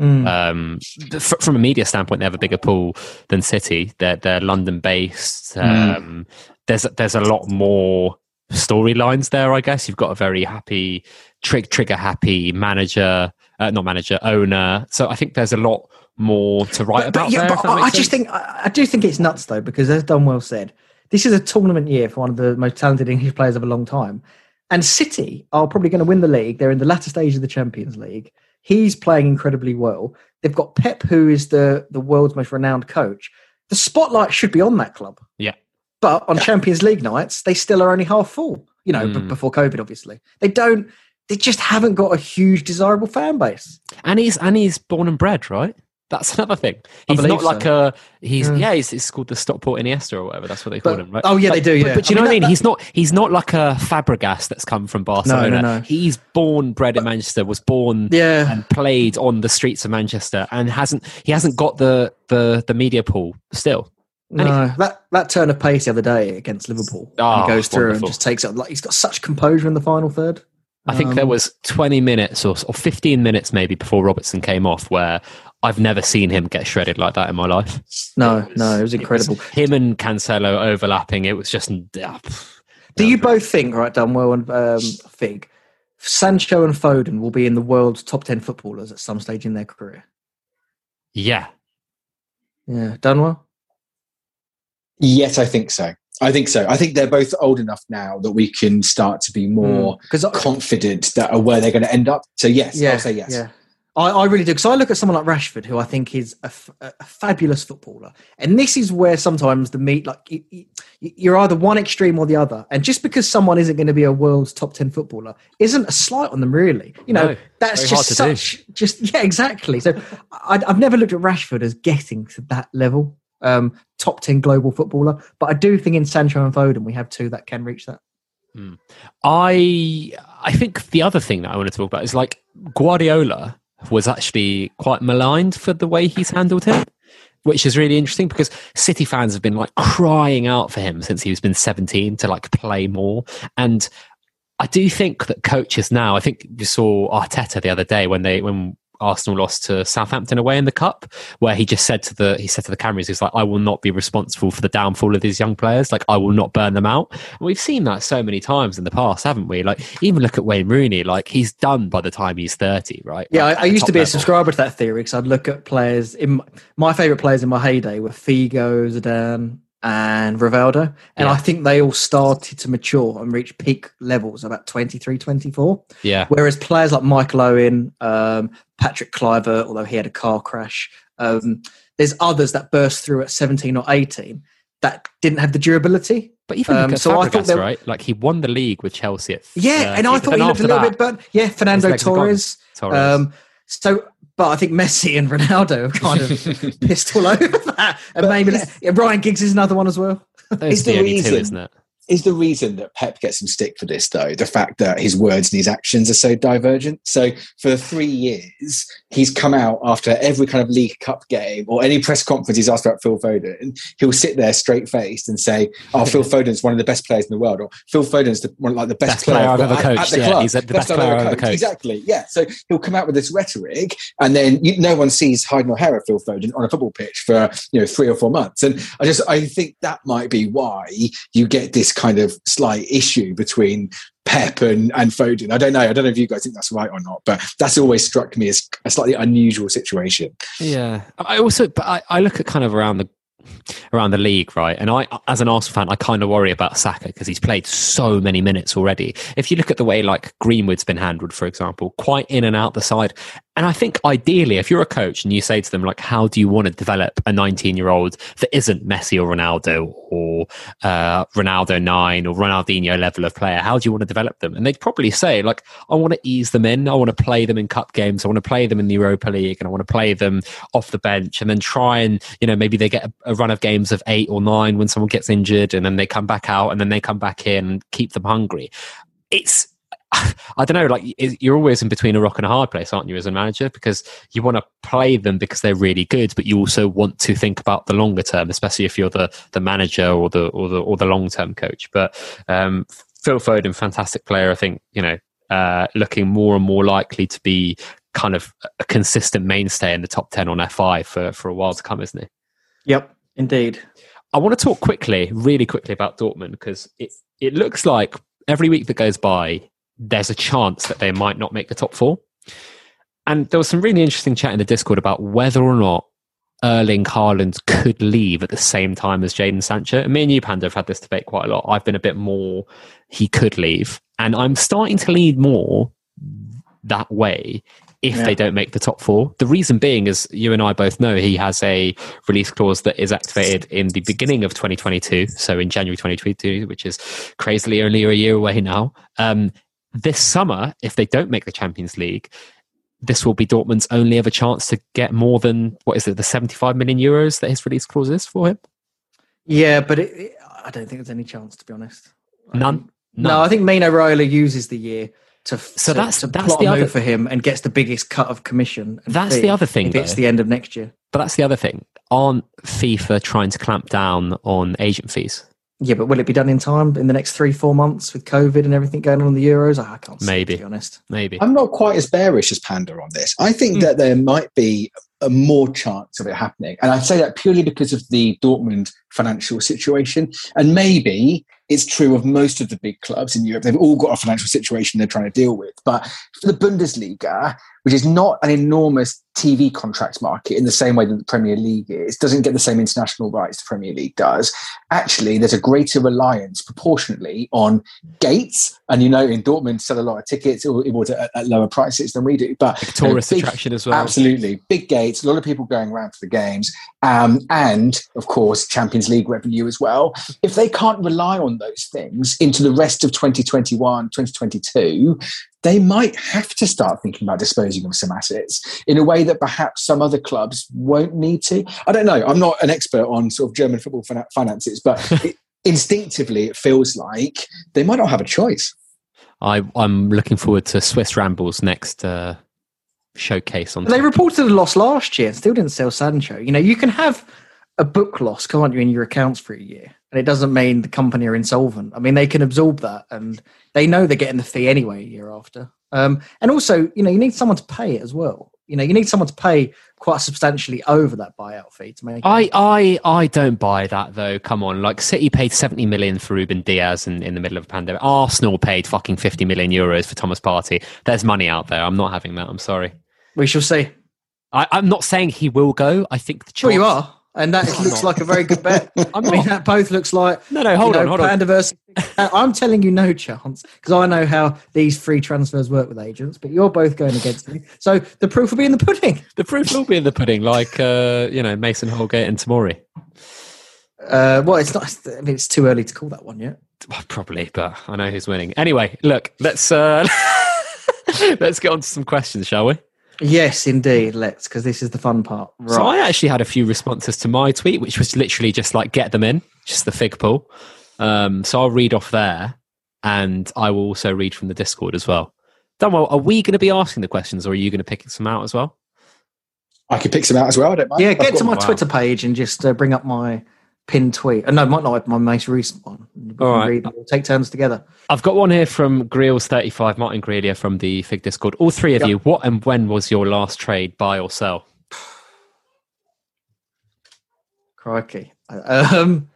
Mm. Um, f- from a media standpoint, they have a bigger pool than City. They're they're London based. Um, There's there's a lot more storylines there. I guess you've got a very happy, trig- trigger happy manager, uh, not manager, owner. So I think there's a lot more to write but, about but, yeah, there. but I, I just think I, I do think it's nuts though because as Dunwell said, this is a tournament year for one of the most talented English players of a long time, and City are probably going to win the league. They're in the latter stage of the Champions League. He's playing incredibly well. They've got Pep, who is the the world's most renowned coach. The spotlight should be on that club. Yeah. But on Champions League nights, they still are only half full. You know, b- Mm. before COVID, obviously, they don't. They just haven't got a huge desirable fan base. and he's and he's born and bred, right? That's another thing. He's not believe like so. a he's Yeah. yeah. he's, it's called the Stockport Iniesta or whatever. That's what they call But- him, right? oh, yeah, Like, they do, But, yeah. but do you I know mean, what I mean? He's not he's not like a Fabregas that's come from Barcelona. no. no, no. He's born, bred in Manchester, was born Yeah, and played on the streets of Manchester, and hasn't he hasn't got the the the media pool still. No, that that turn of pace the other day against Liverpool. Oh, he goes through wonderful. and just takes it. Like he's got such composure in the final third. I think there Um, was 20 minutes or, or 15 minutes maybe before Robertson came off where I've never seen him get shredded like that in my life. no, no, it was incredible. him and Cancelo overlapping. It was just. Ah, pff. Do you both think, right, Dunwell and um, Fig, Sancho and Foden will be in the world's top ten footballers at some stage in their career? Yeah. Yeah, Dunwell. Yes, I think so. I think so. I think they're both old enough now that we can start to be hmm. more because confident that are where they're going to end up. So yes, I'll say yes. Yeah. I, I really do because I look at someone like Rashford, who I think is a, f- a fabulous footballer, and this is where sometimes the meat, like you, you- you're either one extreme or the other, and just because someone isn't going to be a world's top ten footballer, isn't a slight on them, really. You know, No, that's just to do. such, just yeah, exactly. So I, I've never looked at Rashford as getting to that level, um, top ten global footballer, but I do think in Sancho and Foden we have two that can reach that. I I think the other thing that I want to talk about is like Guardiola was actually quite maligned for the way he's handled him, which is really interesting because City fans have been like crying out for him since he's been 17 to like play more. And I do think that coaches now, I think you saw Arteta the other day when they when Arsenal lost to Southampton away in the cup, where he just said to the he said to the cameras, he's like, I will not be responsible for the downfall of these young players. Like I will not burn them out. And we've seen that so many times in the past, haven't we? Like even look at Wayne Rooney, like he's done by the time he's 30, right? Yeah, Like, I, I used to be a subscriber to that theory because I'd look at players. In my, my favorite players in my heyday were Figo, Zidane, and Rivaldo, and Yeah. I think they all started to mature and reach peak levels about 23, 24. Yeah. Whereas players like Michael Owen, um, Patrick Kluivert, although he had a car crash, Um, there's others that burst through at 17 or 18 that didn't have the durability. But even Um, so I thought right? Like he won the league with Chelsea at Yeah, and I thought but he looked a little that, bit burnt. Yeah, Fernando legs are gone. Torres. Torres. Um, so, but I think Messi and Ronaldo have kind of pissed all over that. And But maybe Ryan Giggs is another one as well. are the the two, isn't it? Is the reason that Pep gets some stick for this, though, the fact that his words and his actions are so divergent. So for three years, he's come out after every kind of League Cup game or any press conference he's asked about Phil Foden. He'll sit there straight faced and say, "Oh, Phil Foden's one of the best players in the world," or "Phil Foden's the, one like the best, Best player I've ever coached." At the Yeah, club. he's the best I've player I've ever coached." coached. Exactly. Yeah. So he'll come out with this rhetoric, and then you, no one sees hide nor hair of Phil Foden on a football pitch for you know three or four months. And I just I think that might be why you get this kind of slight issue between Pep and, and Foden. I don't know. I don't know if you guys think that's right or not, but that's always struck me as a slightly unusual situation. Yeah, I also, but I, I look at kind of around the around the league, right? And I, as an Arsenal fan, I kind of worry about Saka because he's played so many minutes already. If you look at the way like Greenwood's been handled, for example, quite in and out the side. And I think ideally, if you're a coach and you say to them like, "How do you want to develop a 19 year old that isn't Messi or Ronaldo or uh, Ronaldo nine or Ronaldinho level of player? How do you want to develop them?" And they'd probably say like, "I want to ease them in. I want to play them in cup games. I want to play them in the Europa League, and I want to play them off the bench, and then try and you know maybe they get a, a run of games of eight or nine when someone gets injured, and then they come back out, and then they come back in and keep them hungry." It's I don't know, like you're always in between a rock and a hard place, aren't you, as a manager? Because you want to play them because they're really good, but you also want to think about the longer term, especially if you're the the manager or the or the or the long term coach. But um, Phil Foden, fantastic player. I think you know, uh, looking more and more likely to be kind of a consistent mainstay in the top ten on FI for for a while to come, isn't he? Yep, indeed. I want to talk quickly, really quickly about Dortmund because it it looks like every week that goes by, there's a chance that they might not make the top four. And there was some really interesting chat in the Discord about whether or not Erling Haaland could leave at the same time as Jaden Sancho. And me and you, Panda, have had this debate quite a lot. I've been a bit more he could leave, and I'm starting to lean more that way if Yeah. they don't make the top four. The reason being is you and I both know he has a release clause that is activated in the beginning of 2022, so in January 2022, which is crazily only a year away now. Um, this summer, if they don't make the Champions League, this will be Dortmund's only ever chance to get more than what is it, the 75 million euros that his release clause is for him? Yeah, but it, it- I don't think there's any chance, to be honest. I None. Um, no, I think Mino Raiola uses the year to So to, that's- to that's plot the other- for him and gets the biggest cut of commission. That's the other thing, If it's the end of next year. But that's the other thing. Aren't FIFA trying to clamp down on agent fees? Yeah, but will it be done in time in the next three, four months with COVID and everything going on in the Euros? I can't see, Maybe. to be honest. Maybe. I'm not quite as bearish as Panda on this. I think Hmm. that there might be a more chance of it happening. And I say that purely because of the Dortmund financial situation. And maybe it's true of most of the big clubs in Europe. They've all got a financial situation they're trying to deal with. But for the Bundesliga, which is not an enormous TV contract market in the same way that the Premier League is, doesn't get the same international rights the Premier League does. Actually, there's a greater reliance proportionately on gates. And you know, in Dortmund, sell a lot of tickets or, at, at lower prices than we do. But you know, Tourist big- attraction as well. Absolutely. Big gates, a lot of people going around for the games, um, and of course, Champions League revenue as well. If they can't rely on those things into the rest of 2021, 2022, they might have to start thinking about disposing of some assets in a way that perhaps some other clubs won't need to. I don't know. I'm not an expert on sort of German football fin- finances, but it, instinctively, it feels like they might not have a choice. I, I'm looking forward to Swiss Ramble's next uh, showcase on. They top. reported a loss last year and still didn't sell Sancho. You know, you can have a book loss, can't you, in your accounts for a year? And it doesn't mean the company are insolvent. I mean, they can absorb that and they know they're getting the fee anyway a year after. Um, and also, you know, you need someone to pay it as well. You know, you need someone to pay quite substantially over that buyout fee to make. I, I I don't buy that though. Come on, like City paid seventy million for Ruben Dias in, in the middle of a pandemic. Arsenal paid fucking fifty million euros for Thomas Partey. There's money out there. I'm not having that. I'm sorry. We shall see. I, I'm not saying he will go. I think the Sure, you are. And that looks like a very good bet. I'm mean, that both looks like No, no, hold you on, know, hold on. Versus. I'm telling you, no chance because I know how these free transfers work with agents. But you're both going against me, so the proof will be in the pudding. The proof will be in the pudding, like uh, you know Mason Holgate and Tomori. Uh, well, it's not. I mean, it's too early to call that one yet. Well, probably, but I know who's winning. Anyway, look, let's uh, let's get on to some questions, shall we? Yes, indeed. Let's because this is the fun part. Right. So I actually had a few responses to my tweet, which was literally just like get them in, just the fig pool. Um, so I'll read off there, and I will also read from the Discord as well. Dunwell, are we going to be asking the questions, or are you going to pick some out as well? I could pick some out as well. I don't mind. yeah, get to my wow. Twitter page and just uh, bring up my pinned tweet. Uh, no, might not my most recent one. We All right. We'll take turns together. I've got one here from Greals35, Martin Grelia from the Fig Discord. All three of Yep. you, what and when was your last trade, buy or sell? Crikey. Um,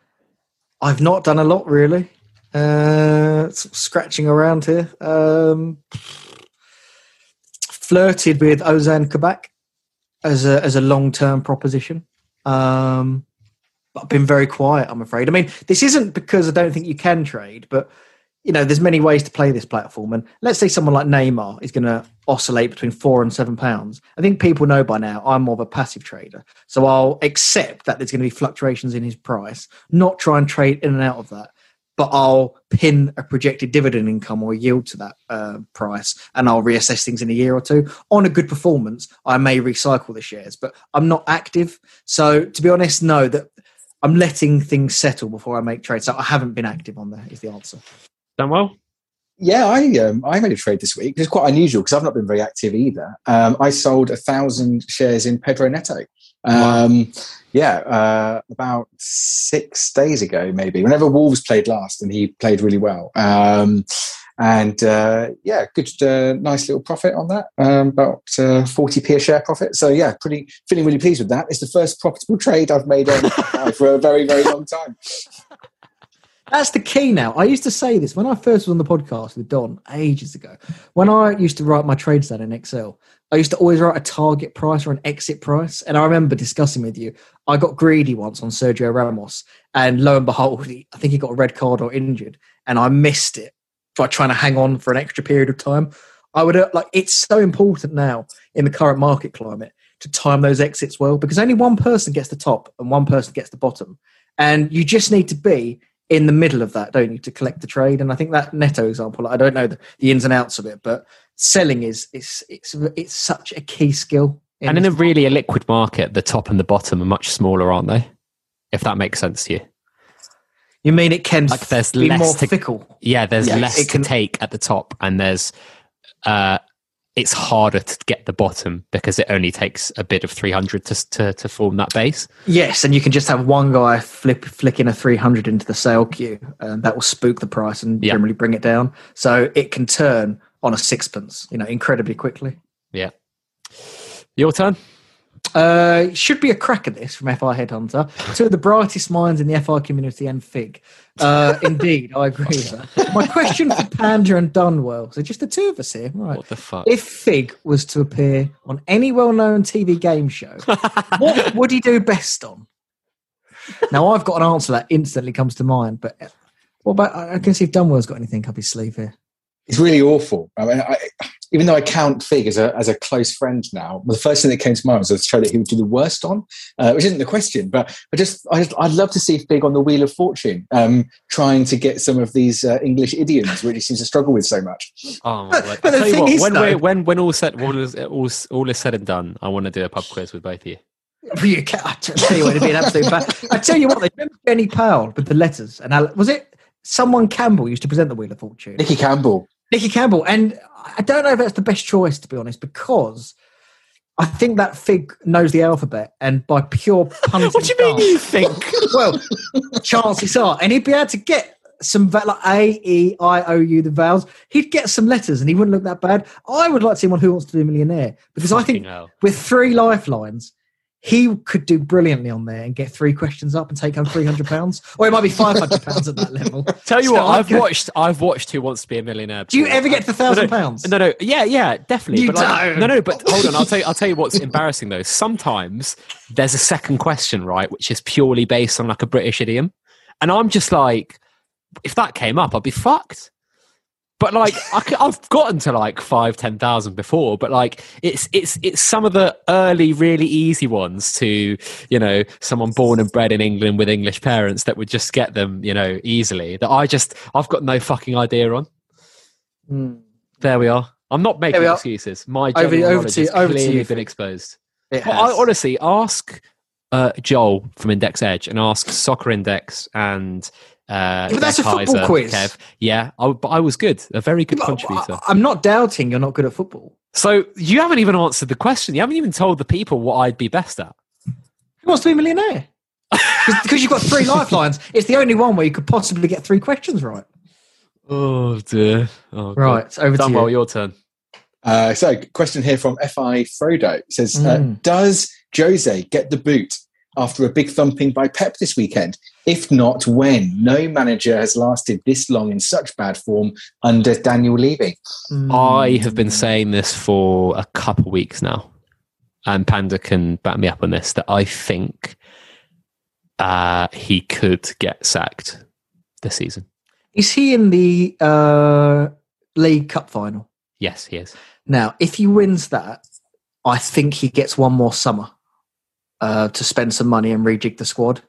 I've not done a lot really. Uh, sort of scratching around here. Um, flirted with Ozan Kabak as a as a long term proposition. Um, but I've been very quiet. I'm afraid. I mean, this isn't because I don't think you can trade, but you know, there's many ways to play this platform. And let's say someone like Neymar is going to oscillate between four and seven pounds. I think people know by now I'm more of a passive trader. So I'll accept that there's going to be fluctuations in his price, not try and trade in and out of that, but I'll pin a projected dividend income or yield to that uh, price and I'll reassess things in a year or two. On a good performance, I may recycle the shares, but I'm not active. So to be honest, no, that I'm letting things settle before I make trades. So I haven't been active on there, is the answer. Dunwell. Yeah, I um, I made a trade this week. It's quite unusual because I've not been very active either. Um, I sold a thousand shares in Pedro Neto. Um, Yeah, uh, about six days ago, maybe. Whenever Wolves played last, and he played really well. Um, and uh, yeah, good, uh, nice little profit on that. Um, about uh, forty p a share profit. So yeah, pretty feeling really pleased with that. It's the first profitable trade I've made for a very very long time. That's the key now. I used to say this when I first was on the podcast with Don ages ago. When I used to write my trades down in Excel, I used to always write a target price or an exit price. And I remember discussing with you, I got greedy once on Sergio Ramos, and lo and behold, I think he got a red card or injured, and I missed it by trying to hang on for an extra period of time. I would uh, like it's so important now in the current market climate to time those exits well because only one person gets the top and one person gets the bottom, and you just need to be in the middle of that, don't you, to collect the trade? And I think that Neto example, I don't know the, the ins and outs of it, but selling is it's it's it's such a key skill. And in a really a liquid market, the top and the bottom are much smaller, aren't they? If that makes sense to you. You mean it can Like there's be less more to- fickle? Yeah, there's Yes, less it can- to take at the top, and there's uh, it's harder to get the bottom because it only takes a bit of 300 to to, to form that base. Yes, and you can just have one guy flip flicking a three hundred into the sale queue, and that will spook the price and Yeah. generally bring it down. So it can turn on a sixpence, you know, incredibly quickly. Yeah. Your turn. Uh, should be a crack at this from FI Headhunter. Two of the brightest minds in the FI community and Fig. Uh, indeed, I agree with that. My question for Panda and Dunwell. So just the two of us here, right? What the fuck? If Fig was to appear on any well-known TV game show, what would he do best on? Now I've got an answer that instantly comes to mind, but what about I I can see if Dunwell's got anything up his sleeve here. It's really awful. I mean, I, even though I count Fig as a, as a close friend now, the first thing that came to mind was the show that he would do the worst on, uh, which isn't the question. But I just, I just, I'd love to see Fig on the Wheel of Fortune, um, trying to get some of these uh, English idioms, which he seems to struggle with so much. Oh my word! but I'll the tell you thing what, is, when though- when when all said all is all, is- all is said and done, I want to do a pub quiz with both of you. You can, I tell you what, it'd be an absolute bad. I tell you what, they remember Jenny Powell with the letters, and Al- was it someone Campbell used to present the Wheel of Fortune? Nicky Campbell. Nicky Campbell, and I don't know if that's the best choice to be honest, because I think that Fig knows the alphabet, and by pure punting What do you mean chance- you think? well, chances are, and he'd be able to get some like A, E, I, O, U, the vowels. He'd get some letters, and he wouldn't look that bad. I would like to see him on Who Wants to Be a Millionaire because I think hell. with three lifelines, he could do brilliantly on there and get three questions up and take home three hundred pounds, or it might be five hundred pounds at that level. Tell you So what, I've could- watched. I've watched Who Wants to Be a Millionaire. Do you ever get to No, thousand pounds? No, no, yeah, yeah, definitely. You but like, don't. no, no, but hold on. I'll tell you. I'll tell you what's embarrassing though. Sometimes there's a second question, right, which is purely based on like a British idiom, and I'm just like, if that came up, I'd be fucked. But like, I, have gotten to like five, ten thousand before, but like, it's it's it's some of the early, really easy ones to you know someone born and bred in England with English parents that would just get them you know easily. That I just I've got no fucking idea on. Hmm. There we are. I'm not making excuses. My Over- over to- has over to clearly you, been exposed. Well, I honestly ask uh, Joel from Index Edge and ask Soccer Index and uh, but that's Beck a football quiz. Kev. Yeah, I, but I was good. A very good But contributor. I- I'm not doubting you're not good at football. So you haven't even answered the question. You haven't even told the people what I'd be best at. Who wants to be a millionaire? Because you've got three lifelines. It's the only one where you could possibly get three questions right. Oh dear. Oh, Right, it's over to Dunwell, you. your turn. Uh, so, question here from FI Frodo It says, uh, Mm. "Does Jose get the boot after a big thumping by Pep this weekend? If not, when? No manager has lasted this long in such bad form under Daniel Levy." Hmm. I have been saying this for a couple weeks now, and Panda can back me up on this. That I think uh, he could get sacked this season. Is he in the uh, League Cup final? Yes, he is. Now, if he wins that, I think he gets one more summer uh, to spend some money and rejig the squad.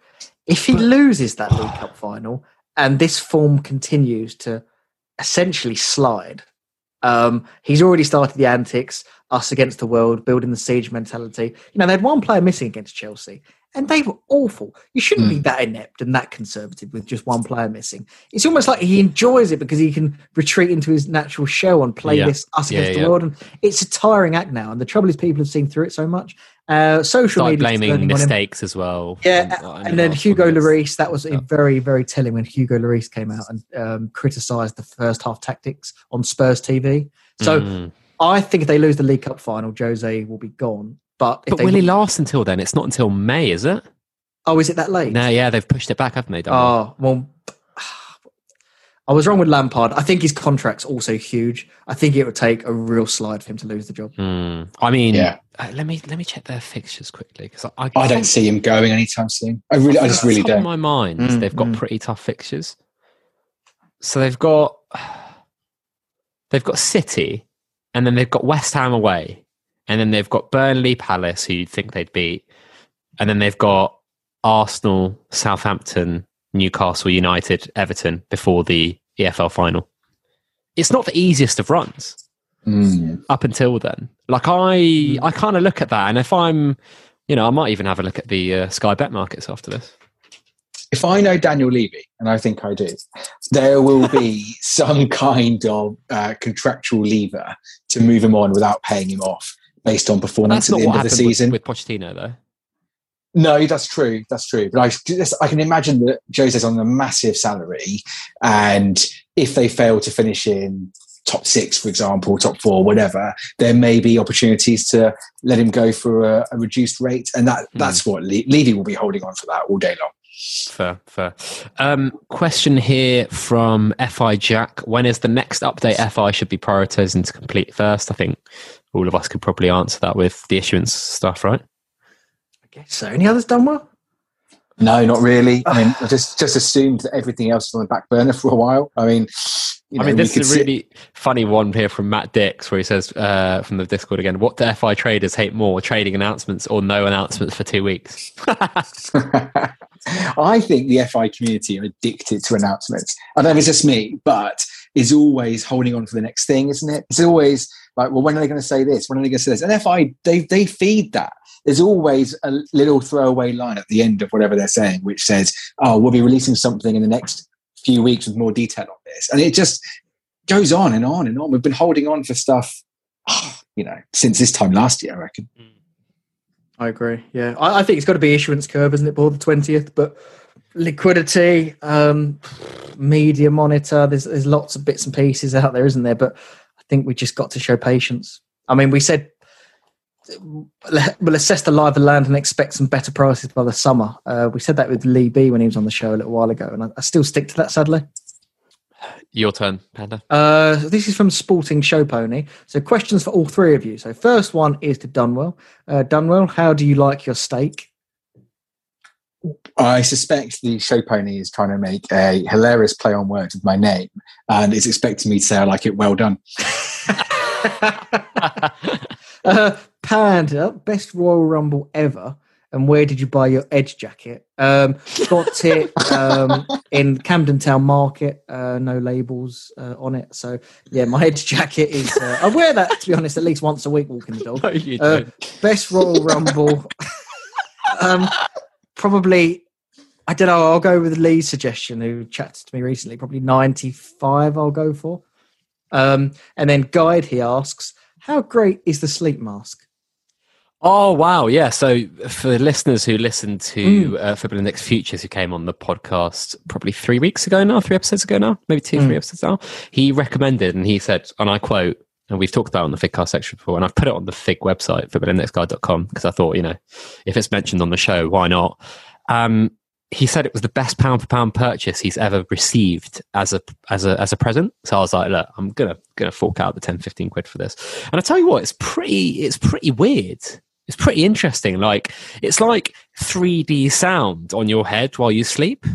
If he loses that League Cup final and this form continues to essentially slide, um, he's already started the antics, us against the world, building the siege mentality. You know, they had one player missing against Chelsea, and they were awful. You shouldn't be that inept and that conservative with just one player missing. It's almost like he enjoys it because he can retreat into his natural shell and play Yeah. this us Yeah, against yeah. the world. And it's a tiring act now. And the trouble is, people have seen through it so much. Uh, social media blaming mistakes as well. yeah, And- and, then Hugo Arsenal. Lloris, that was very, very telling when Hugo Lloris came out and um, criticised the first half tactics on Spurs TV. So Mm. I think if they lose the League Cup final, Jose will be gone. But if but they will he last until then? It's not until May, is it? oh, is it that late? No, yeah, they've pushed it back, haven't they? Dunwell? Oh well, I was wrong with Lampard. I think his contract's also huge. I think it would take a real slide for him to lose the job. Hmm. I mean, Yeah. uh, let me let me check their fixtures quickly because I, I don't see him going anytime soon. I really, I just really don't. my mind, Mm, they've got mm. pretty tough fixtures. So they've got they've got City, and then they've got West Ham away, and then they've got Burnley, Palace, who you'd think they'd beat, and then they've got Arsenal, Southampton, Newcastle United, Everton before the EFL final. It's not the easiest of runs Mm. up until then. Like I, I kind of look at that, and if I'm, you know, I might even have a look at the uh, Sky Bet markets after this. If I know Daniel Levy, and I think I do, there will be some kind of uh, contractual lever to move him on without paying him off based on performance That's at the end of the happened with, season. with Pochettino, though. No, that's true. That's true. But I I can imagine that Jose's on a massive salary, and if they fail to finish in top six, for example, top four, whatever, there may be opportunities to let him go for a, a reduced rate, and that that's what Le- Levy will be holding on for that all day long. Fair, fair. Um, question here from FI Jack. When is the next update FI should be prioritizing to complete first? I think all of us could probably answer that with the issuance stuff, right? I guess so. Any others Dunwell? No, not really. I mean, I just just assumed that everything else was on the back burner for a while. I mean, you know, I mean, this could is a sit- really funny one here from Matt Dix, where he says uh, from the Discord again, "What do FI traders hate more, trading announcements or no announcements for two weeks?" I think the FI community are addicted to announcements. I don't know if it's just me, but is always holding on for the next thing, isn't it? It's always like, well, when are they going to say this? When are they going to say this? And FI, they they feed that. There's always a little throwaway line at the end of whatever they're saying, which says, "Oh, we'll be releasing something in the next few weeks with more detail on this," and it just goes on and on and on. We've been holding on for stuff, you know, since this time last year, I reckon. I agree. Yeah, I, I think it's got to be issuance curve, isn't it, Paul? The twentieth, but liquidity, um, media monitor. There's there's lots of bits and pieces out there, isn't there? But think we just got to show patience. I mean, we said we'll assess the lie of the land and expect some better prices by the summer. Uh, we said that with Lee B when he was on the show a little while ago, and I, I still stick to that. Sadly, Your turn, Panda. uh, this is from Sporting Show Pony. So, questions for all three of you. So, first one is to Dunwell. Uh, Dunwell, how do you like your steak? I suspect the show pony is trying to make a hilarious play on words with my name and is expecting me to say I like it well done. Uh, Panda, best Royal Rumble ever. And where did you buy your Edge jacket? Um, got it um, in Camden Town Market. Uh, no labels uh, on it. So yeah, my Edge jacket is. Uh, I wear that to be honest at least once a week walking the dog. No, you Uh, don't. best Royal Rumble. um, probably. I don't know. I'll go with Lee's suggestion, who chatted to me recently. Probably ninety-five. I'll go for. Um, and then Guide he asks, "How great is the sleep mask?" Oh wow, yeah. So for listeners who listened to uh, Football Index Futures, who came on the podcast probably three weeks ago now, three episodes ago now, maybe two, three episodes now, he recommended and he said, and I quote, and we've talked about on the Figcast section before, and I've put it on the Fig website, footballindexguide.com, because I thought, you know, if it's mentioned on the show, why not? Um, he said it was the best pound for pound purchase he's ever received as a as a as a present. So I was like, look, I'm gonna gonna fork out the 10, 15 quid for this. And I tell you what, it's pretty it's pretty weird. It's pretty interesting. Like it's like 3D sound on your head while you sleep.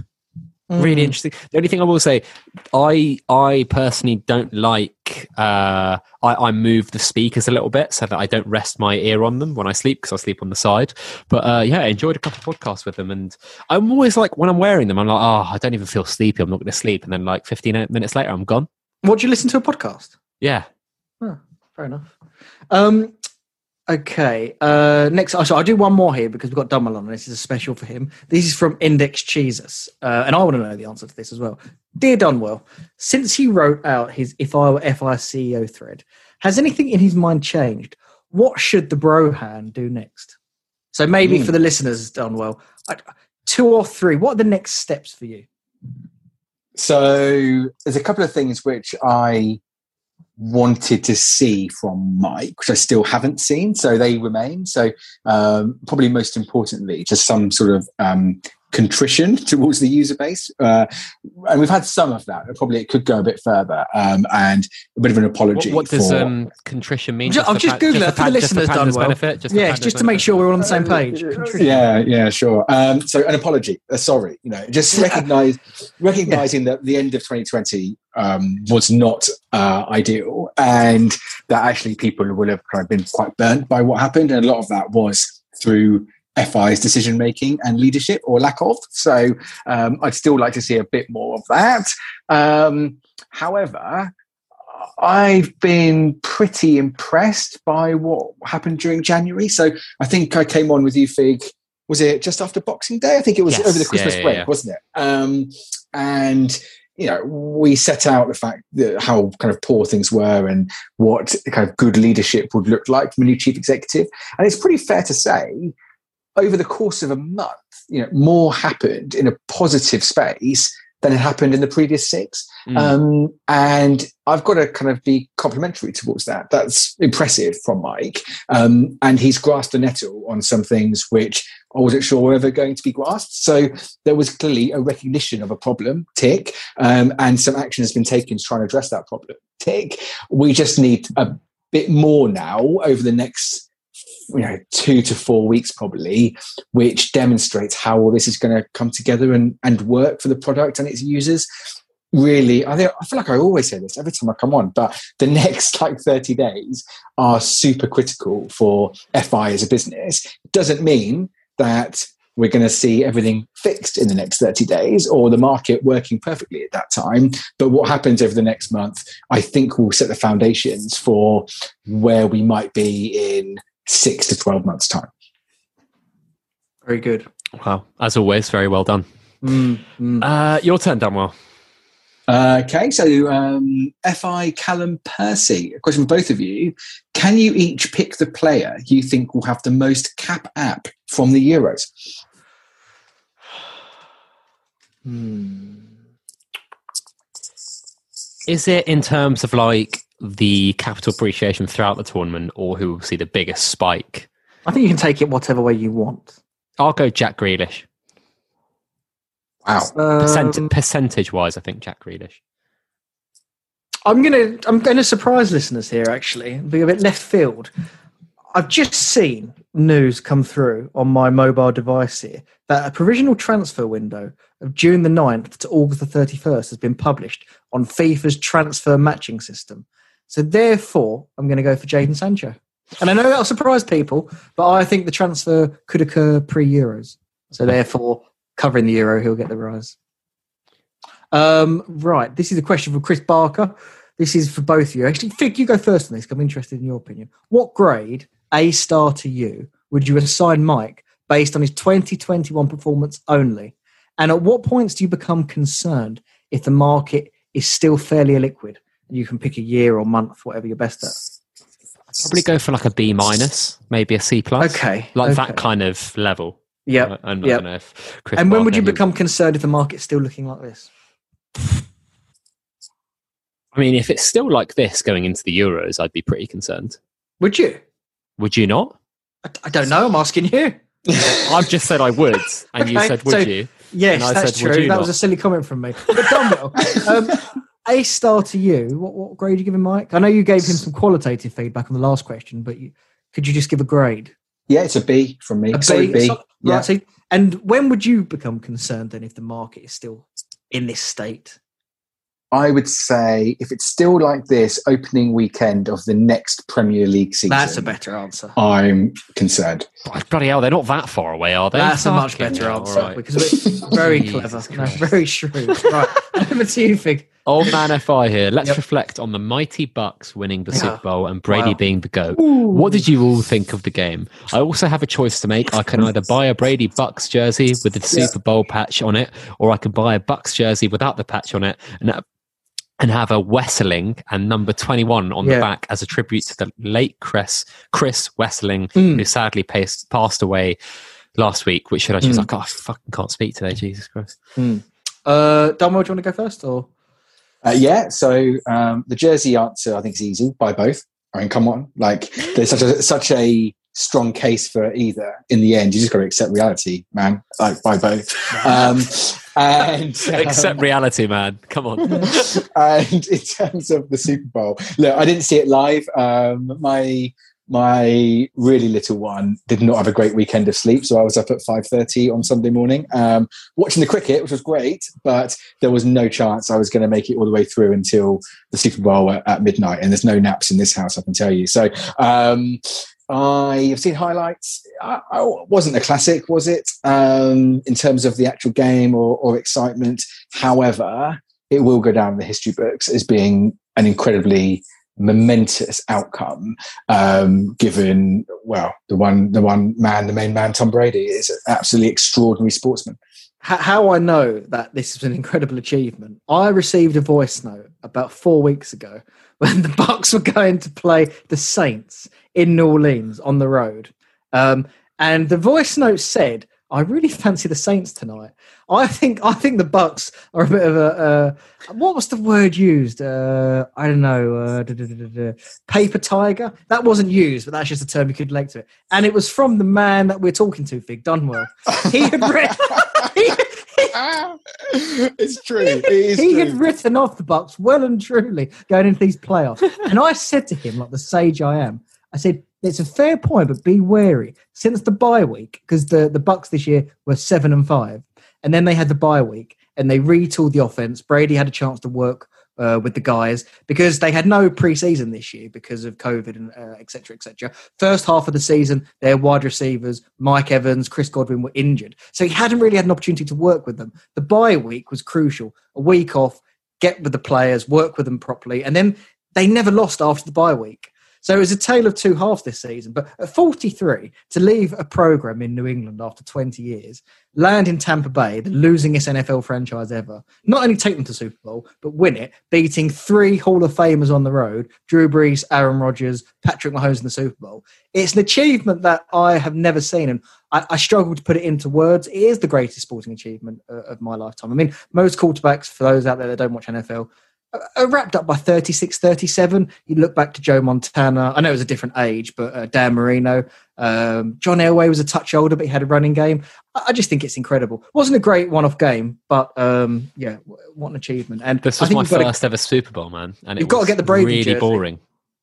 Really interesting. The only thing I will say, I I personally don't like. Uh, I, I move the speakers a little bit so that I don't rest my ear on them when I sleep because I sleep on the side. But uh, yeah, I enjoyed a couple of podcasts with them, and I'm always like when I'm wearing them, I'm like, oh, I don't even feel sleepy. I'm not going to sleep, and then like 15 minutes later, I'm gone. What do you listen to a podcast? Yeah. Fair enough. Um, okay. Uh, next, oh, so I'll do one more here because we've got Dunwell on. and This is a special for him. This is from Index Jesus, uh, and I want to know the answer to this as well. Dear Dunwell, since he wrote out his "If I Were FI CEO" thread, has anything in his mind changed? What should the Brohan do next? So maybe Hmm. for the listeners, Dunwell, I- two or three. What are the next steps for you? So there's a couple of things which I wanted to see from Mike, which I still haven't seen. So they remain. So um, probably most importantly, just some sort of um, contrition towards the user base. Uh, and we've had some of that. Probably it could go a bit further. Um, and a bit of an apology. what does for, um, contrition mean? Ju- I'll just pa- Google it for the listeners, Panda's Dunwell. benefit. Just Yeah, Panda's just to make sure we're all on the same page. Contrition. yeah yeah sure um so an apology uh, sorry you know just recognize recognizing that the end of 2020 um was not uh ideal and that actually people will have kind of been quite burnt by what happened and a lot of that was through FI's decision making and leadership or lack of. So um, I'd still like to see a bit more of that. Um, however, I've been pretty impressed by what happened during January. So I think I came on with you, Fig. Was it just after Boxing Day? I think it was Yes. over the Yeah, Christmas yeah, break, yeah. wasn't it? Um, and you know, we set out the fact that how kind of poor things were and what kind of good leadership would look like from a new chief executive. And it's pretty fair to say, over the course of a month, you know, more happened in a positive space than it happened in the previous six. Mm. Um, and I've got to kind of be complimentary towards that. That's impressive from Mike. Um, and he's grasped the nettle on some things which I wasn't sure were ever going to be grasped. So there was clearly a recognition of a problem, tick, um, and some action has been taken to try and address that problem, tick. We just need a bit more now over the next you know two to four weeks probably which demonstrates how all this is going to come together and and work for the product and its users. Really I, think, I feel like i always say this every time i come on but the next like 30 days are super critical for fi as a business. It doesn't mean that we're going to see everything fixed in the next 30 days or the market working perfectly at that time but what happens over the next month i think will set the foundations for where we might be in six to 12 months time Very good. Wow. As always, very well done. Mm, mm. Uh, your turn, Dunwell. Okay, so um, FI Callum Percy, a question for both of you. Can you each pick the player you think will have the most cap app from the Euros? Hmm. Is it in terms of like the capital appreciation throughout the tournament or who will see the biggest spike? I think you can take it whatever way you want. I'll go Jack Grealish. Wow. Percent- Um, percentage wise, I think Jack Grealish. I'm gonna I'm gonna surprise listeners here actually and be a bit left field. I've just seen news come through on my mobile device here that a provisional transfer window of June the 9th to August the 31st has been published on FIFA's transfer matching system. So therefore, I'm going to go for Jaden Sancho. And I know that'll surprise people, but I think the transfer could occur pre-Euros. So therefore, covering the Euro, he'll get the rise. Um, right, this is a question from Chris Barker. This is for both of you. Actually, Fig, you go first on this. I'm interested in your opinion. What grade, A star to you, would you assign Mike based on his 2021 performance only? And at what points do you become concerned if the market is still fairly illiquid? You can pick a year or month, whatever you're best at. Probably go for like a B minus, maybe a C plus. Okay, Like okay. that kind of level. Yeah. I, I don't yep. know if Chris And when would you become concerned if the market's still looking like this? I mean, if it's still like this going into the Euros, I'd be pretty concerned. Would you? Would you not? I, I don't know. I'm asking you. I've just said I would, and you said, would so- you? Yes, that's said, would true. That not? was a silly comment from me. But Dunwell, um, A star to you. What, what grade are you giving Mike? I know you gave him some qualitative feedback on the last question, but you, could you just give a grade? Yeah, it's a B from me. A Solid B. so- yeah. right, so- and when would you become concerned then if the market is still in this state? I would say if it's still like this, opening weekend of the next Premier League season, That's a better answer. I'm concerned. Bloody hell, they're not that far away, are they? That's a much better answer alright. because we're very clever, no, very shrewd. Right, over to you, Fig. Old man FI here. Let's Yep. reflect on the mighty Bucs winning the Yeah. Super Bowl and Brady Wow. being the GOAT. What did you all think of the game? I also have a choice to make. I can either buy a Brady Bucs jersey with the Yeah. Super Bowl patch on it, or I can buy a Bucs jersey without the patch on it and uh, and have a Wesseling and number 21 on Yeah. the back as a tribute to the late Chris Chris Wesseling, Mm. who sadly passed, passed away last week, which I was Mm. like, oh, I fucking can't speak today, Jesus Christ. Uh, Dunwell, do you want to go first, or Uh, yeah, so um, the jersey answer I think is easy. Buy both. I mean, come on, like there's such a such a strong case for either. In the end, you just got to accept reality, man. Like buy both. Um, and Accept reality, man. Come on. and in terms of the Super Bowl, look, I didn't see it live. Um, my my really little one did not have a great weekend of sleep, so I was up at five thirty on Sunday morning um, watching the cricket, which was great. But there was no chance I was going to make it all the way through until the Super Bowl at, at midnight. And there's no naps in this house, I can tell you. So. Um, I've seen highlights. I, I wasn't a classic, was it? Um, in terms of the actual game or, or excitement. However, it will go down in the history books as being an incredibly momentous outcome um, given well the one the one man the main man tom brady is an absolutely extraordinary sportsman how I know that this is an incredible achievement. I received a voice note about four weeks ago when the Bucs were going to play the Saints in New Orleans on the road, um, and the voice note said, "I really fancy the Saints tonight. I think I think the Bucs are a bit of a uh, what was the word used? Uh, I don't know. Uh, paper tiger. That wasn't used, but that's just a term you could relate to it. And it was from the man that we're talking to, Fig Dunwell. He had read. it's true it is he true. had written off the Bucs well and truly going into these playoffs. and I said to him, like the sage I am, I said, it's a fair point, but be wary. Since the bye week, because the, the Bucs this year were seven and five, and then they had the bye week and they retooled the offense. Brady had a chance to work uh, with the guys because they had no preseason this year because of COVID and uh, et cetera, et cetera. First half of the season, their wide receivers, Mike Evans, Chris Godwin were injured. So he hadn't really had an opportunity to work with them. The bye week was crucial. A week off, get with the players, work with them properly. And then they never lost after the bye week. So it was a tale of two halves this season. But at 43, to leave a program in New England after 20 years, land in Tampa Bay, the losingest NFL franchise ever, not only take them to Super Bowl, but win it, beating three Hall of Famers on the road Drew Brees, Aaron Rodgers, Patrick Mahomes in the Super Bowl. It's an achievement that I have never seen. And I, I struggle to put it into words. It is the greatest sporting achievement uh, of my lifetime. I mean, most quarterbacks, for those out there that don't watch NFL, uh, wrapped up by 36 37. You look back to Joe Montana. I know it was a different age, but uh, Dan Marino. Um, John Elway was a touch older, but he had a running game. I, I just think it's incredible. Wasn't a great one off game, but um, yeah, what an achievement. And This was my to- first ever Super Bowl, man, and You've gotta get the Brady really jersey. boring.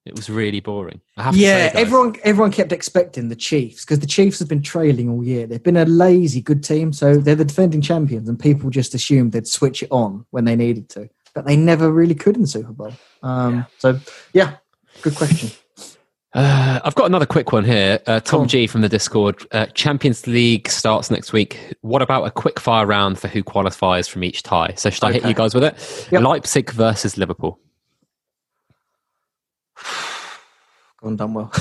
It was really boring. I have to yeah, say, everyone everyone kept expecting the Chiefs because the Chiefs have been trailing all year. They've been a lazy good team, so they're the defending champions, and people just assumed they'd switch it on when they needed to, but they never really could in the Super Bowl. Um, So, yeah, good question. Uh, I've got another quick one here. Uh, Tom on. G from the Discord. Uh, Champions League starts next week. What about a quick fire round for who qualifies from each tie? So should I hit you guys with it? Yep. Leipzig versus Liverpool. Gone Dunwell.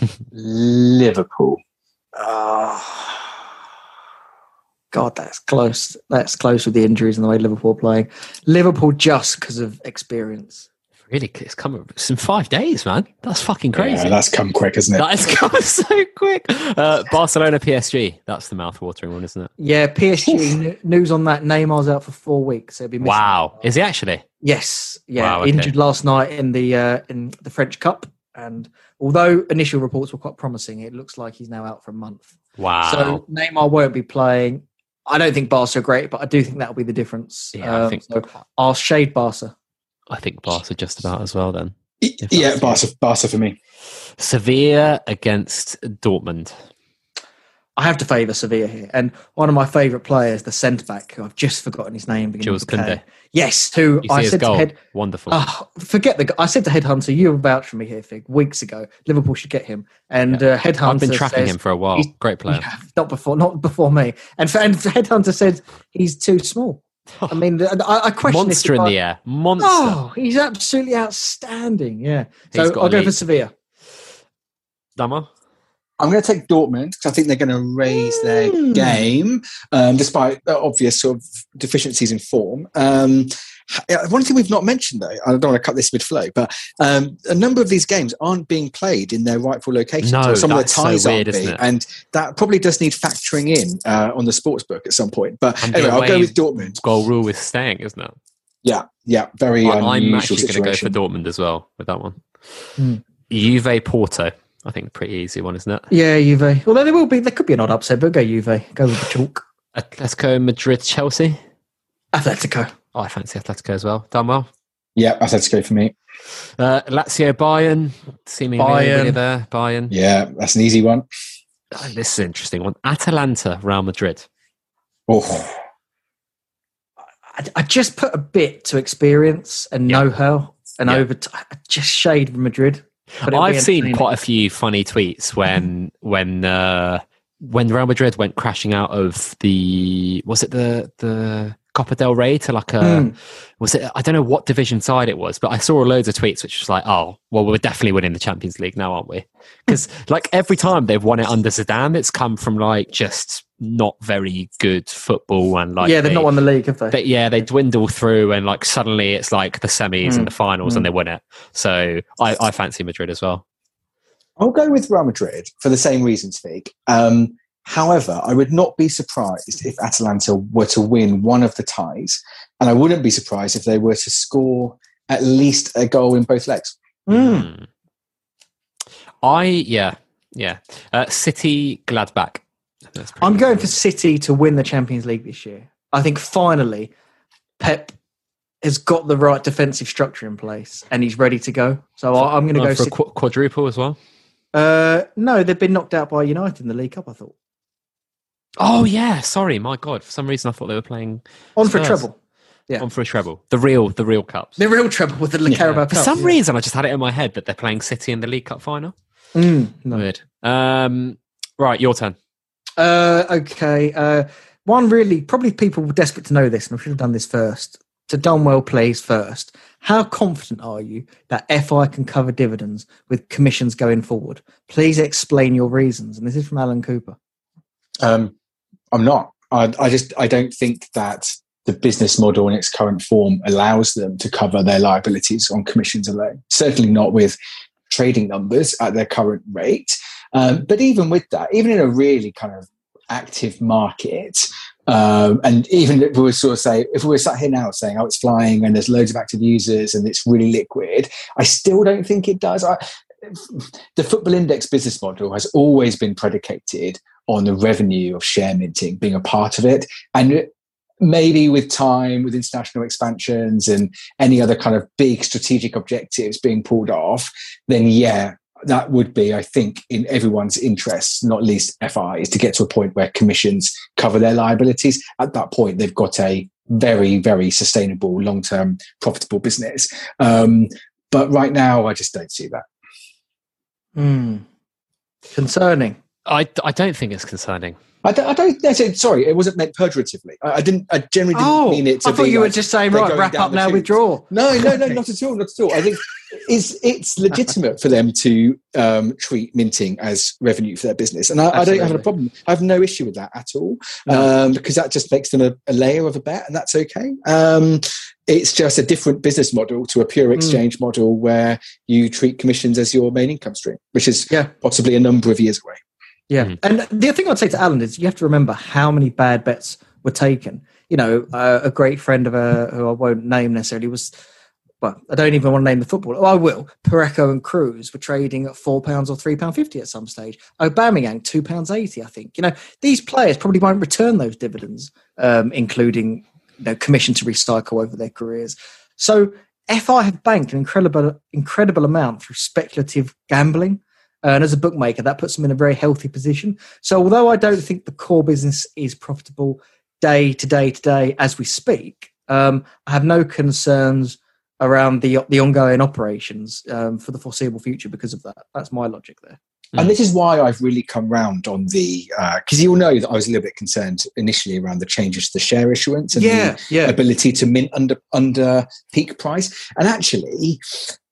Liverpool. God, that's close. That's close with the injuries and the way Liverpool are playing. Liverpool just because of experience. Really, it's come. It's in five days, man. That's fucking crazy. Yeah, that's come quick, isn't it? that has come so quick. Uh, Barcelona PSG. That's the mouth-watering one, isn't it? Yeah, PSG n- news on that. Neymar's out for four weeks. So he'll be missing Wow. Is he actually? Yes, yeah, Wow, okay. injured last night in the uh, in the French Cup, and although initial reports were quite promising, it looks like he's now out for a month. Wow. So Neymar won't be playing. I don't think Barca are great, but I do think that'll be the difference. yeah, I Um, think so I'll shade Barca. I think Barca just about as well. Then yeah, Barca, Barca for me. Sevilla against Dortmund. I have to favour Sevilla here, and one of my favourite players, the centre back, I've just forgotten his name. beginning Jules with a K. Koundé. Yes, who You see I his said goal. to head. Wonderful. Oh, forget the. g- I said to Headhunter, you vouched for me here, Fig, weeks ago. Liverpool should get him, and uh, Headhunter. I've been tracking says- him for a while. Great player. Yeah, not before, not before me. And, and Headhunter said he's too small. I mean, I, I question if Monster in I- the air. Monster. Oh, he's absolutely outstanding. Yeah. He's So I'll go for elite. Sevilla. Dama? I'm going to take Dortmund because I think they're going to raise their Hmm. game, um, despite the obvious sort of deficiencies in form. Um, one thing we've not mentioned, though, I don't want to cut this mid flow, but um, a number of these games aren't being played in their rightful locations. No, some of the that's so weird, aren't being, it? and that probably does need factoring in uh, on the sports book at some point. But And anyway, I'll go with Dortmund. Goal rule is staying, isn't it? Yeah, yeah, very I- I'm actually going to go for. Dortmund as well with that one. Hmm. Juve Porto. I think pretty easy one, isn't it? Yeah, Juve. Although there will be, there could be an odd upset, but go Juve. Go with the chalk. Atletico Madrid Chelsea. Atletico. Oh, I fancy Atletico as well. Dunwell. Yeah, Atletico for me. Uh, Lazio Bayern. Seemingly Bayern. really there. Bayern. Yeah, that's an easy one. Oh, this is an interesting one. Atalanta Real Madrid. Oh, I, I just put a bit to experience and Yeah. know how, and Yeah. over t- I just shade Madrid. But it'll be I've seen quite a few funny tweets when when uh, when Real Madrid went crashing out of the was it the the Copa del Rey to like a Mm. was it I don't know what division side it was, but I saw loads of tweets which was like, oh, well, we're definitely winning the Champions League now, aren't we? Because like every time they've won it under Zidane, it's come from like just not very good football and like yeah, they've they- not won the league, have they? but yeah, they dwindle through, and like suddenly it's like the semis Mm. and the finals, and Mm. they win it. So I, I fancy Madrid as well. I'll go with Real Madrid for the same reasons, Fig. Um, however, I would not be surprised if Atalanta were to win one of the ties, and I wouldn't be surprised if they were to score at least a goal in both legs. Mm. Hmm. I yeah yeah. Uh, City Gladbach. I'm going for City to win the Champions League this year. I think finally Pep has got the right defensive structure in place and he's ready to go. So I, I'm going to go. for qu- quadruple as well. Uh, no, they've been knocked out by United in the League Cup. I thought Oh yeah, sorry, my God. For some reason, I thought they were playing on for a treble, Yeah. on for a treble. The real, the real cups. the real treble with the Yeah. Carabao For Cup. some yeah. reason, I just had it in my head that they're playing City in the League Cup final. Mm, no. Weird. Um, right, your turn. Uh, okay. Uh, one really, probably people were desperate to know this, and I should have done this first. To Dunwell plays first. How confident are you that FI can cover dividends with commissions going forward? Please explain your reasons. And this is from Alan Cooper. Um, I'm not. I, I just I don't think that the business model in its current form allows them to cover their liabilities on commissions alone. Certainly not with trading numbers at their current rate. Um, but even with that, even in a really kind of active market, Um, and even if we were sort of say, if we were sat here now saying, oh, it's flying and there's loads of active users and it's really liquid, I still don't think it does. I, the football index business model has always been predicated on the revenue of share minting being a part of it. And maybe with time, with international expansions and any other kind of big strategic objectives being pulled off, then yeah, that would be, I think, in everyone's interests, not least FI, is to get to a point where commissions cover their liabilities. At that point, they've got a very, very sustainable, long term, profitable business. Um, but right now, I just don't see that. Hmm. Concerning. I, I don't think it's concerning. I don't, I don't I said, sorry, it wasn't meant pejoratively. I, I didn't, I generally didn't Oh, mean it to I thought you were just saying, right, wrap up now, withdraw. No, no, no, not at all, not at all. I think it's it's legitimate for them to um, treat minting as revenue for their business, and I, I don't have a problem. I have no issue with that at all No. um, because that just makes them a, a layer of a bet, and that's okay. Um, it's just a different business model to a Hmm. pure exchange model where you treat commissions as your main income stream, which is Yeah. possibly a number of years away. Yeah. Mhm. And the thing I'd say to Alan is you have to remember how many bad bets were taken. You know, uh, a great friend of a who I won't name necessarily was, well, I don't even want to name the footballer. Oh, I will. Pareco and Cruz were trading at four pounds or three pound fifty at some stage. Aubameyang two pounds eighty. I think. You know, these players probably won't return those dividends, um, including you know commission to recycle over their careers. So FI have banked an incredible incredible amount through speculative gambling. Uh, and as a bookmaker, that puts them in a very healthy position. So, although I don't think the core business is profitable day to day to day as we speak, um, I have no concerns around the the ongoing operations um, for the foreseeable future because of that. That's my logic there. Mm. And this is why I've really come round on the because you'll know that I was a little bit concerned initially around the changes to the share issuance and the yeah. ability to mint under under peak price. And actually,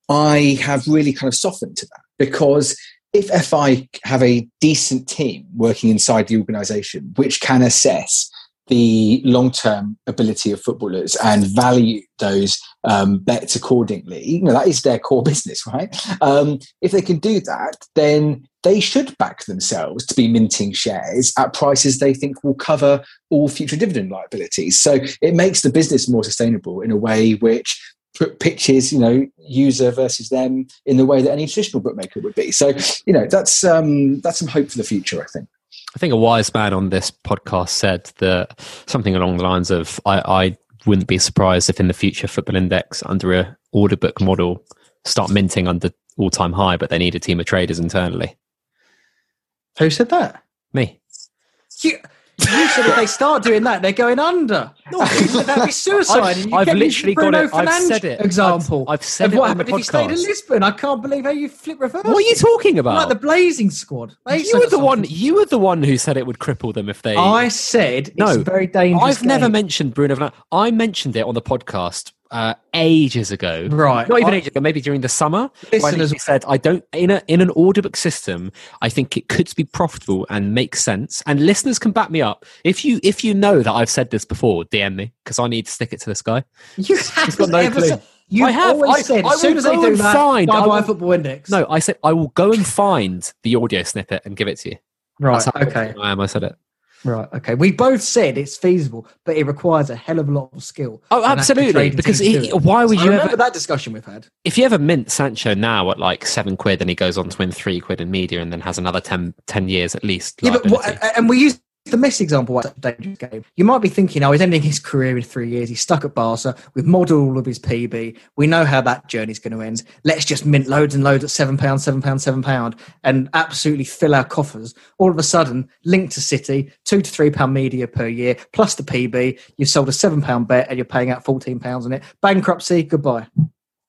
I have really kind of softened to that because if FI have a decent team working inside the organisation which can assess the long term ability of footballers and value those um, bets accordingly, you know, that is their core business, right? Um, if they can do that, then they should back themselves to be minting shares at prices they think will cover all future dividend liabilities. So it makes the business more sustainable in a way which pitches, you know, user versus them in the way that any traditional bookmaker would be. So, you know, that's um, that's some hope for the future, I think. I think a wise man on this podcast said that something along the lines of I, I wouldn't be surprised if in the future Football Index under a order book model start minting under all time high, but they need a team of traders internally. Who said that? Me. You, you said if they start doing that, they're going under. No, that'd be suicide. I've- I've literally got it. I've Fernandes said it. Example. I've, I've said of it what on the happened if he stayed in. Lisbon. I can't believe how you flip reverse. What are you talking about? Like the Blazing Squad. They you were the one. You were the one who said it would cripple them if they. I said it's No, very dangerous. I've never mentioned Bruno Fernandes. I mentioned it on the podcast uh, ages ago. Right. Not even I- ages ago, maybe during the summer. Listeners- said, "I don't in a in an order book system. I think it could be profitable and make sense." And listeners can back me up. If you if you know that I've said this before, DM me because I need to stick it to this guy. You haven't got no clue. said. I have. always I- said I as soon as they do that, find- I will- football index. No, I said I will go and find the audio snippet and give it to you. right. Okay. I am. I said it. Right. Okay. We both said it's feasible, but it requires a hell of a lot of skill. Oh, absolutely. Because he, why would I you remember ever? that discussion we've had. if you ever mint Sancho now at like seven quid and he goes on to win three quid in media and then has another 10, 10 years at least. Yeah, but what, and we use the Messi example. A dangerous game? You might be thinking, oh, he's ending his career in three years. He's stuck at Barca. We've modelled all of his PB. We know how that journey's going to end. Let's just mint loads and loads at seven pounds, seven pounds, seven pound, and absolutely fill our coffers. All of a sudden, linked to City, two to three pound media per year plus the PB. You've sold a seven pound bet and you're paying out fourteen pounds on it. Bankruptcy, goodbye.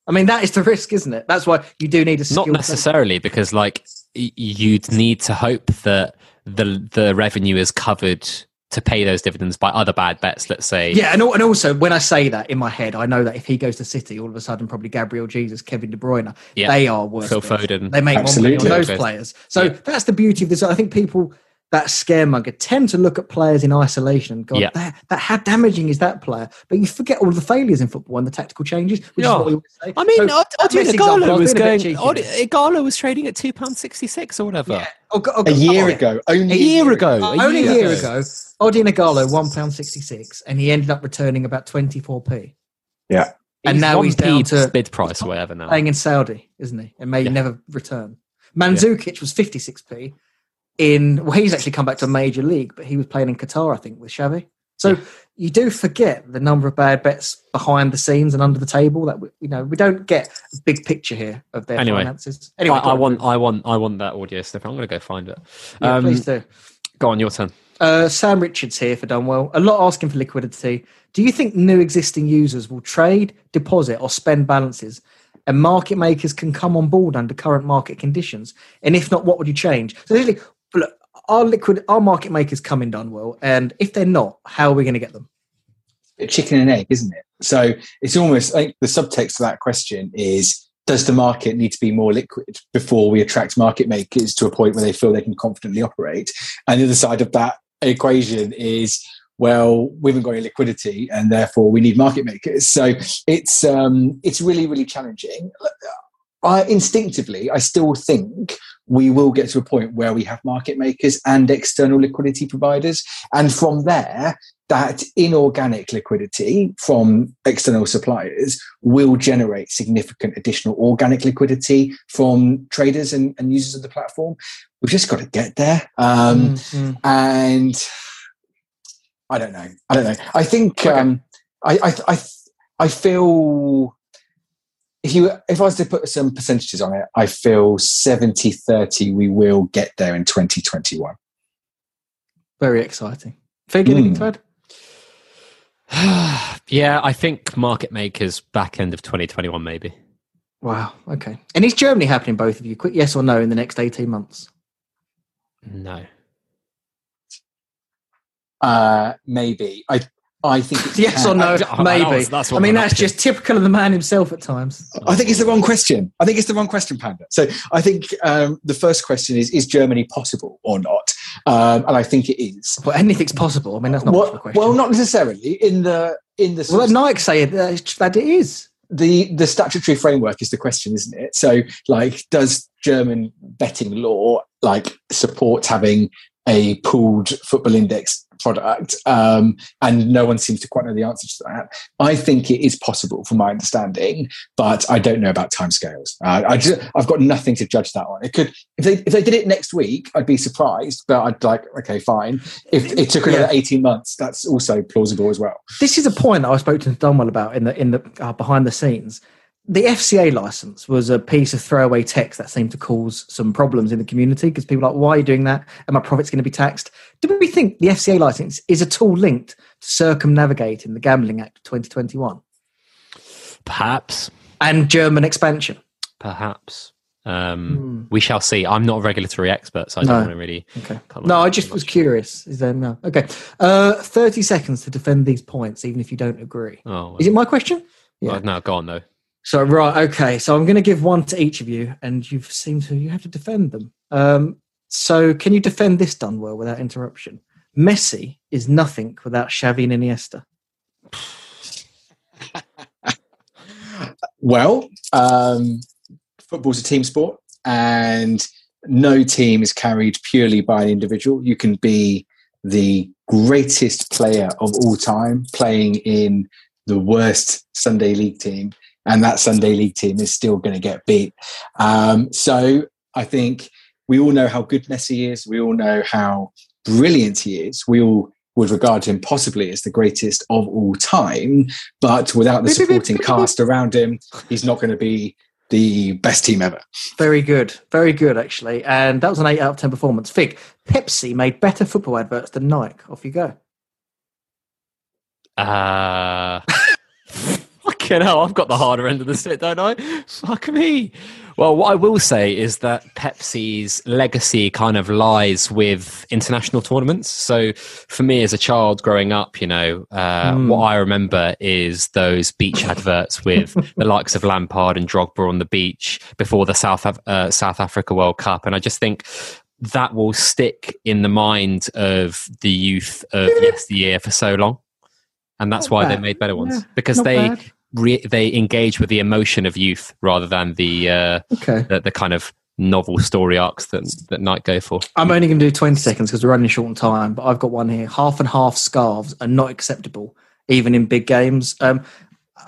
I mean, that is the risk, isn't it? That's why you do need a Not necessarily because like you'd need to hope that the the revenue is covered to pay those dividends by other bad bets. Let's say. Yeah, and, and also when I say that in my head, I know that if he goes to City, all of a sudden probably Gabriel Jesus, Kevin De Bruyne, Yeah. they are worth Phil it. Foden. They make more money on those players. So Yeah. that's the beauty of this. I think people that scaremonger tend to look at players in isolation and go, Yeah. that, that, how damaging is that player? But you forget all of the failures in football and the tactical changes, which Yeah. is what we always say. I mean, So, Od- that Odion Messi example, I Ighalo was going. bit cheeky Od- there. Ighalo was trading at two pounds sixty six or whatever. Yeah. Oh, oh, A year oh, yeah. ago, only A year ago, Uh, only a year ago. ago, Odion Ighalo, one pound sixty six, and he ended up returning about twenty four p. Yeah. and now he's down to bid price or whatever now. playing in Saudi, isn't he? And may Yeah. never return. Mandzukic was fifty six p. In well, he's actually come back to a major league, but he was playing in Qatar, I think, with Xavi. So you do forget the number of bad bets behind the scenes and under the table that we, you know we don't get a big picture here of their Anyway. finances. Anyway, I, I want, I want, I want that audio stuff. I'm going to go find it. Yeah, Um, please do. Go on, your turn. Uh, Sam Richards here for Dunwell. A lot asking for liquidity. Do you think new existing users will trade, deposit, or spend balances, and market makers can come on board under current market conditions? And if not, what would you change? So, really, our liquid, our market makers come in well? and if they're not, how are we going to get them? chicken and egg, isn't it? So it's almost like the subtext to that question is does the market need to be more liquid before we attract market makers to a point where they feel they can confidently operate? And the other side of that equation is well, we haven't got any liquidity and therefore we need market makers. So it's um, it's really, really challenging. I instinctively, I still think we will get to a point where we have market makers and external liquidity providers. And from there, that inorganic liquidity from external suppliers will generate significant additional organic liquidity from traders and, and users of the platform. We've just got to get there. Um, Mm, mm. and I don't know. I don't know. I think Okay. um, I, I I I feel if you if I was to put some percentages on it, I feel 70-30 we will get there in 2021. Very exciting. Fig, anything Mm. to add? yeah, I think market makers back end of 2021 maybe. Wow. Okay. And is Germany happening, both of you? Quick yes or no in the next 18 months? No. Uh, maybe I I think it's Yes or no? I- I- Maybe. that that's what I mean, that's up to. just typical of the man himself at times. I think it's the wrong question. I think it's the wrong question, Panda. So I think um, the first question is: Is Germany possible or not? Um, and I think it is. Well, anything's possible. I mean, that's not much of a question. well, not necessarily in the in the Well, Nike say that, that it is. the the statutory framework is the question, isn't it? So, like, does German betting law like support having a pooled football index product? Um, and no one seems to quite know the answer to that. I think it is possible, from my understanding, but I don't know about timescales. Uh, I just, I've got nothing to judge that on. It could if they if they did it next week, I'd be surprised, but I'd like okay, fine. If it took another Yeah. eighteen months, that's also plausible as well. This is a point that I spoke to Dunwell about in the in the uh, behind the scenes. The FCA license was a piece of throwaway text that seemed to cause some problems in the community because people are like, why are you doing that? And my profit's going to be taxed. Do we think the FCA license is a tool linked to circumnavigating the Gambling Act of 2021 Perhaps. and German expansion? Perhaps. Um, We shall see. I'm not a regulatory expert, so I. No. don't want to really. Okay. No, I just was curious. Is there no? Okay. Uh, 30 seconds to defend these points, even if you don't agree. Oh, well, Is it my question? Yeah. well, no, go on though. So right, okay. So I'm going to give one to each of you, and you've seemed to you have to defend them. Um, so can you defend this Dunwell without interruption? Messi is nothing without Xavi and Iniesta. Well, um, football's a team sport, and no team is carried purely by an individual. You can be the greatest player of all time playing in the worst Sunday league team, and that Sunday league team is still going to get beat. Um, so I think we all know how good Messi is. We all know how brilliant he is. We all would regard him possibly as the greatest of all time, but without the supporting cast around him, he's not going to be the best team ever. Very good, very good actually. And that was an eight out of ten performance. Fig, Pepsi made better football adverts than Nike. Off you go. Uh, fucking hell, I've got the harder end of the stick, don't I? Fuck me. Well, what I will say is that Pepsi's legacy kind of lies with international tournaments. So for me as a child growing up, you know, uh, Hmm. what I remember is those beach adverts with the likes of Lampard and Drogba on the beach before the South, Af- uh, South Africa World Cup. And I just think that will stick in the mind of the youth of yesteryear for so long, and that's why they made better ones Yeah, because they bad. Re- they engage with the emotion of youth rather than the uh, Okay. the, the kind of novel story arcs that that Nike go for. I'm only going to do 20 seconds because we're running short on time, but I've got one here. Half and half scarves are not acceptable, even in big games. Um,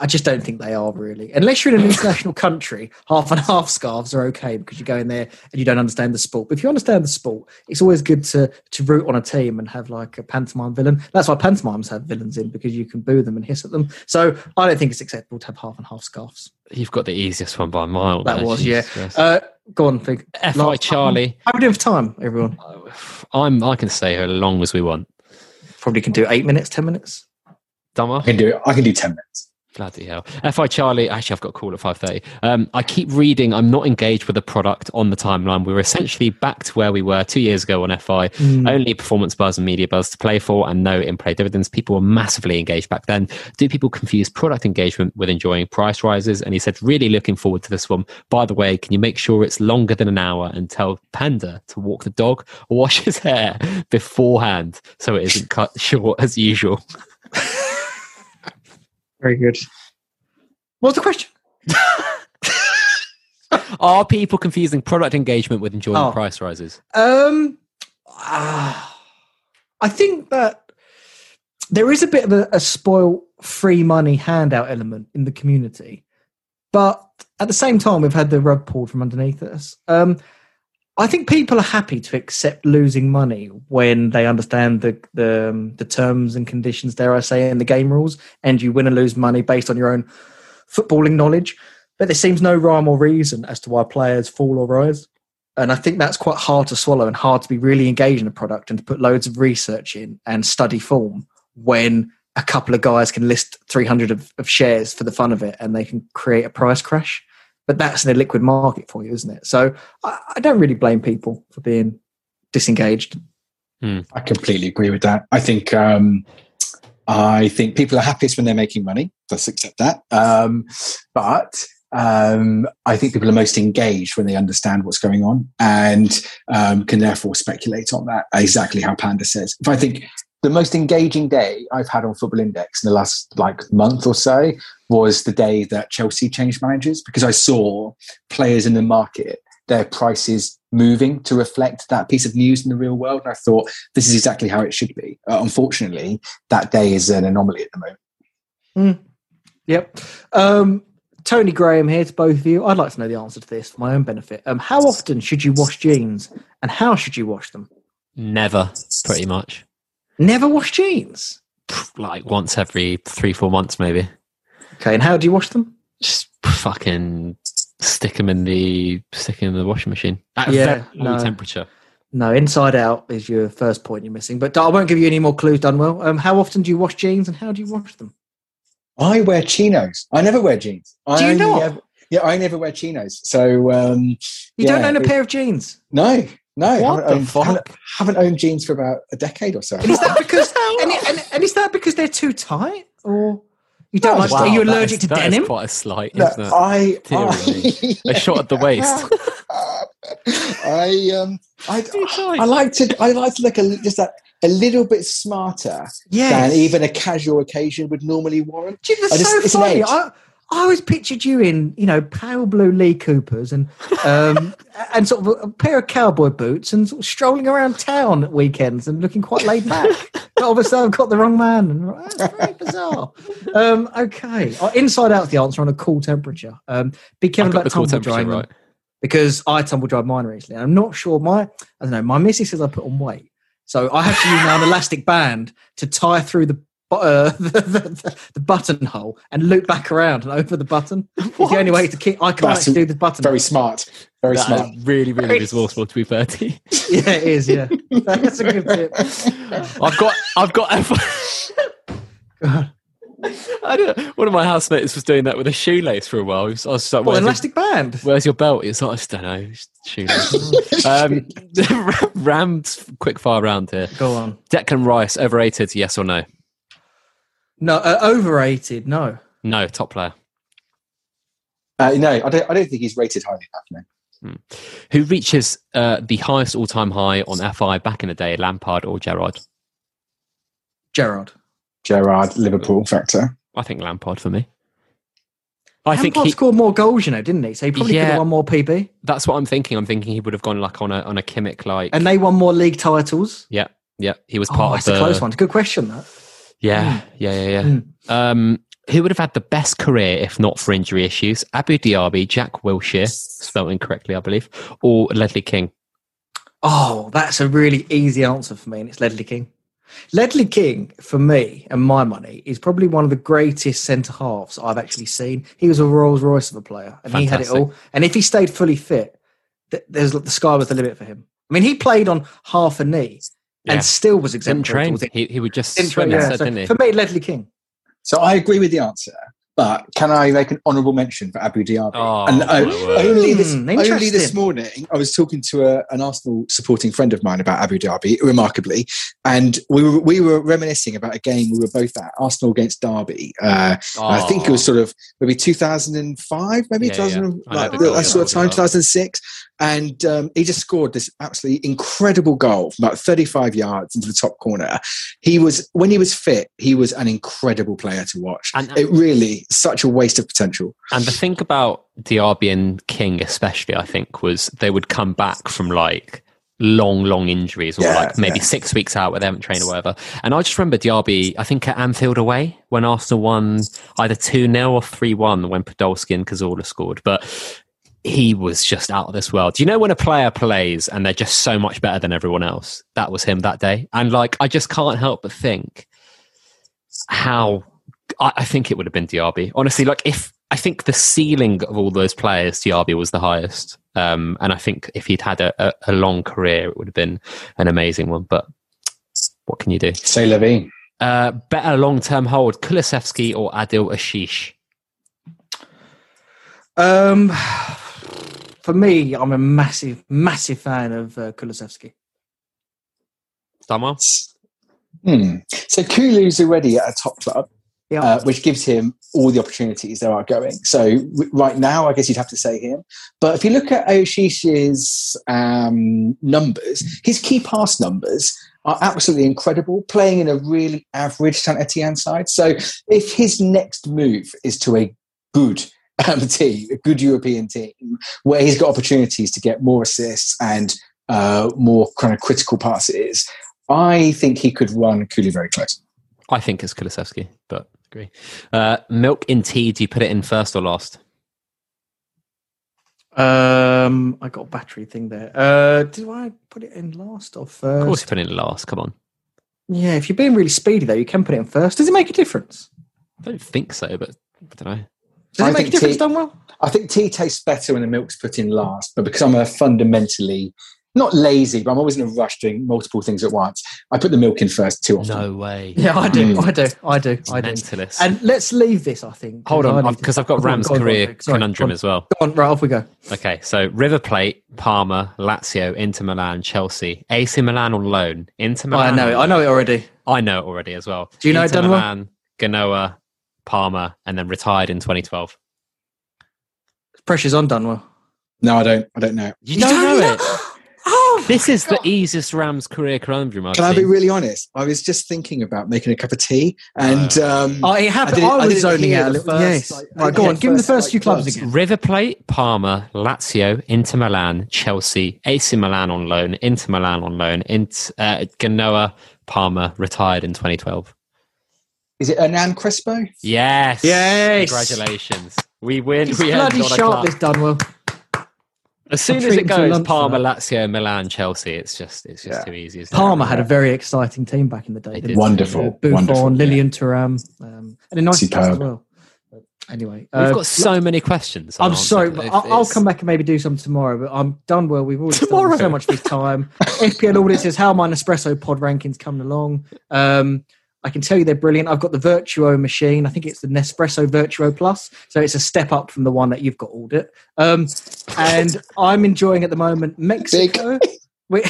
I just don't think they are really. Unless you're in an international country, half and half scarves are okay because you go in there and you don't understand the sport. But if you understand the sport, it's always good to to root on a team and have like a pantomime villain. That's why pantomimes have villains in because you can boo them and hiss at them. So I don't think it's acceptable to have half and half scarves. You've got the easiest one by a mile. That there, was, yeah. Jesus Christ. Uh, go on, Fig. FI Last- Charlie. How are we doing for time, everyone? I'm. I can stay here as long as we want. Probably can do eight minutes, ten minutes. Dummer. I can do I can do ten minutes. Bloody hell. FI Charlie, actually, I've got a call at 5.30. Um, I keep reading, I'm not engaged with the product on the timeline. We were essentially back to where we were two years ago on FI. Only performance buzz and media buzz to play for and no in-play dividends. People were massively engaged back then. Do people confuse product engagement with enjoying price rises? And he said, really looking forward to this one. By the way, can you make sure it's longer than an hour and tell Panda to walk the dog or wash his hair beforehand so it isn't cut short as usual? Very good. What's the question? Are people confusing product engagement with enjoying Oh. price rises? Um, ah, I think that there is a bit of a, a spoil free money handout element in the community, but at the same time, we've had the rug pulled from underneath us. Um, I think people are happy to accept losing money when they understand the the, um, the terms and conditions, dare I say, in the game rules, and you win and lose money based on your own footballing knowledge. But there seems no rhyme or reason as to why players fall or rise. And I think that's quite hard to swallow and hard to be really engaged in a product and to put loads of research in and study form when a couple of guys can list 300 of, of shares for the fun of it and they can create a price crash. But that's an illiquid market for you, isn't it? So I, I don't really blame people for being disengaged. I completely agree with that. I think um, I think people are happiest when they're making money. Let's accept that. Um, but um, I think people are most engaged when they understand what's going on and um, can therefore speculate on that. Exactly how Panda says. If I think the most engaging day I've had on Football Index in the last like month or so was the day that Chelsea changed managers because I saw players in the market their prices moving to reflect that piece of news in the real world. And I thought this is exactly how it should be. Uh, unfortunately, that day is an anomaly at the moment. Yep. Um, Tony Graham here to both of you. I'd like to know the answer to this for my own benefit. Um, how often should you wash jeans and how should you wash them? Never, pretty much. Never wash jeans. Like once every three, four months, maybe. Okay, and how do you wash them? Just fucking stick them in the stick 'em in the washing machine at Yeah, a very low no. temperature. No, inside out is your first point you're missing. But I won't give you any more clues, Dunwell. Um, how often do you wash jeans and how do you wash them? I wear chinos. I never wear jeans. I Do you only not? ever- yeah, I never wear chinos. So um, You Yeah, don't own a it- pair of jeans. no, no. What haven't the owned, fuck? Haven't, haven't owned jeans for about a decade or so. And is that because and, and, and is that because they're too tight or you don't No, like? wow, are you allergic is- to that is denim? quite a slight, No, isn't it? I, Dear I, A shot at the waist. I um I, Too tight. I like to I like to look a, just a, a little bit smarter Yes. than even a casual occasion would normally warrant. Gee, that's just- so it's funny. I, I always pictured you in, you know, pale blue Lee Coopers and um, and sort of a pair of cowboy boots and sort of strolling around town at weekends and looking quite laid back. but obviously, I've got the wrong man, and that's very bizarre. Um, okay, uh, inside out's the answer on a cool temperature. Um, be careful about cool tumble temperature drying right. because I tumble dried mine recently. I'm not sure my I don't know. My missy says I put on weight, so I have to use now an elastic band to tie through the. Bu- Uh, the, the, the buttonhole and loop back around and over the button. It's the only way to keep. I can't That's actually do the button. Very smart. Very That smart. is really, really resourceful to be fair to you. yeah, it is. Yeah, that's a good tip. I've got, I've got. I don't know. One of my housemates was doing that with a shoelace for a while. He was- I was like, What where's, your, elastic band? where's your belt? It's like, I just don't know. Shoelace. um, rammed quick fire round here. Go on. Declan Rice, overrated, yes or no? No, uh, overrated. No. No, top player. Uh, no, I don't. I don't think he's rated highly enough. No. Who reaches uh, the highest all-time high on FI back in the day, Lampard or Gerrard? Gerard. Gerrard, Liverpool factor. I think Lampard for me. I think he, scored more goals, you know, didn't he? So he probably could have won more PB. that's what I'm thinking. I'm thinking he would have gone like on a on a Kimmich like. And they won more league titles. yeah, yeah. He was Oh, part that's of a the close one. Good question, that. Yeah, yeah, yeah, yeah. Mm. Um, who would have had the best career if not for injury issues? Abou Diaby, Jack Wilshere, spelled incorrectly, I believe, or Ledley King? Oh, that's a really easy answer for me, and it's Ledley King. Ledley King, for me and my money, is probably one of the greatest centre halves I've actually seen. He was a Rolls Royce of a player, and he had it all. And if he stayed fully fit, th- there's the sky was the limit for him. I mean, he played on half a knee Yeah. and still was Didn't exemplary. train. He, he would just Didn't swim train, yeah. So didn't he? For me, Ledley King. So I agree with the answer, but can I make an honourable mention for Abou Diaby? Oh, and my uh, only this Hmm, only this morning, I was talking to a, an Arsenal supporting friend of mine about Abou Diaby, remarkably, and we were we were reminiscing about a game we were both at, Arsenal against Derby. Uh, I think it was sort of maybe 2005, maybe Yeah, yeah. 2000, I know like the that goal, sort of time, 2006. And um, he just scored this absolutely incredible goal from about 35 yards into the top corner. He was, when he was fit, he was an incredible player to watch. And- it really, such a waste of potential. And the thing about Diaby and King, especially, I think, was they would come back from like long, long injuries or Yeah, like maybe yeah. six weeks out where they haven't trained or whatever. And I just remember Diaby, I think at Anfield away when Arsenal won either 2 0 or 3 1 when Podolski and Cazorla scored. But he was just out of this world. Do you know when a player plays and they're just so much better than everyone else? That was him that day. And like, I just can't help but think how I, I think it would have been Diaby. Honestly, like if I think the ceiling of all those players, Diaby was the highest. Um, and I think if he'd had a, a, a long career, it would have been an amazing one. But what can you do? Say Levine. Uh, better long term hold, Kulusevski or Adil Aouchiche? Um, for me, I'm a massive, massive fan of uh, Kulusevski. Summer? Hmm. So Kulu's already at a top club, Yeah. uh, which gives him all the opportunities there are going. So w- right now, I guess you'd have to say him. But if you look at Aouchiche's um, numbers, his key pass numbers are absolutely incredible, playing in a really average Saint Etienne side. So if his next move is to a good um, team, a good European team, where he's got opportunities to get more assists and uh, more kind of critical passes, I think he could run Cooley very close. I think it's Kulusevski, but agree. Uh, milk in tea, do you put it in first or last? Um, I got a battery thing there. Uh, do I put it in last or first? Of course, you put it in last. Come on. Yeah, if you're being really speedy though, you can put it in first. Does it make a difference? I don't think so, but I don't know. Does I it make a think difference, tea- done well? I think tea tastes better when the milk's put in last, but because I'm a fundamentally not lazy, but I'm always in a rush doing multiple things at once. I put the milk in first too often. No way. Yeah, I do. Mm. I do. I do. I do. Mentalist. And let's leave this. I think. Hold on, because I've got Go Ram's go on, go on, career Vic. Sorry, conundrum go on. as well. Go on, right off we go. Okay, so River Plate, Parma, Lazio, Inter Milan, Chelsea, AC Milan on loan, Inter Oh, Milan. I know it. I know it already. I know it already as well. Do you know it, Inter Dunwell? Milan, Genoa, Parma, and then retired in 2012. Pressure's on Dunwell. No, I don't. I don't know. You, don't, know it. Oh, This is the easiest Rams career conundrum I've Can I be really honest? I was just thinking about making a cup of tea, and um, Oh, it happened. I didn't- I, I was didn't zoning out. a the little- first, yes. like, I right, didn't go hear on. the Give me the first, first like, few clubs clubs. again. River Plate, Parma, Lazio, Inter Milan, Chelsea, AC Milan on loan, Inter Milan on loan, Int, uh, Genoa, Parma, retired in 2012. Is it Hernan Crespo? Yes. Yes. Congratulations. We win. It's we end bloody on a sharp, clap. this Dunwell. As soon I'm as it goes, Parma. Lazio, Milan, Chelsea, it's just it's just Yeah. too easy. isn't it? Parma had a very exciting team back in the day. They didn't. Wonderful, Uh, Buffon, wonderful, yeah. Lilian Thuram, um, and a nice cast as well. But anyway, We've uh, got so many questions. I'm sorry, but I'll, I'll come back and maybe do some tomorrow. But I'm done. Well, we've already Tomorrow? done so much this time. FPL audit says how are my Nespresso pod rankings coming along. Um, I can tell you they're brilliant. I've got the Vertuo machine. I think it's the Nespresso Vertuo Plus, so it's a step up from the one that you've got audit. Um, and I'm enjoying at the moment Mexico. We-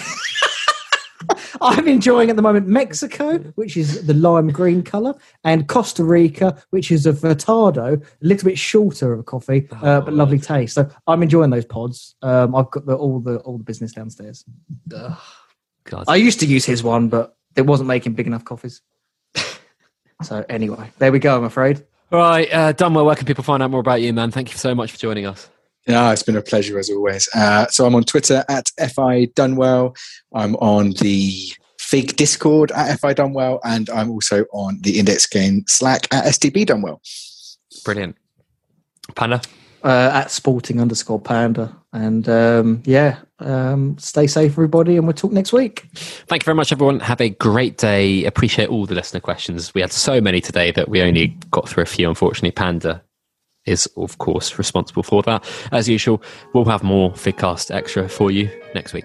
I'm enjoying at the moment Mexico, which is the lime green color, and Costa Rica, which is a Furtado, a little bit shorter of a coffee, uh, but lovely taste. So I'm enjoying those pods. Um, I've got the, all the all the business downstairs. God. I used to use his one, but it wasn't making big enough coffees. So anyway, there we go. I'm afraid. All right, uh, Dunwell, where can people find out more about you, man? Thank you so much for joining us. Yeah, it's been a pleasure as always. Uh, so I'm on Twitter at fi dunwell. I'm on the Fig Discord at fi dunwell, and I'm also on the Index Game Slack at stb dunwell. Brilliant. Panda? Uh, at sporting underscore panda. And um, yeah, um, stay safe, everybody, and we'll talk next week. Thank you very much, everyone. Have a great day. Appreciate all the listener questions. We had so many today that we only got through a few, unfortunately. Panda is, of course, responsible for that. As usual, we'll have more Figcast Extra for you next week.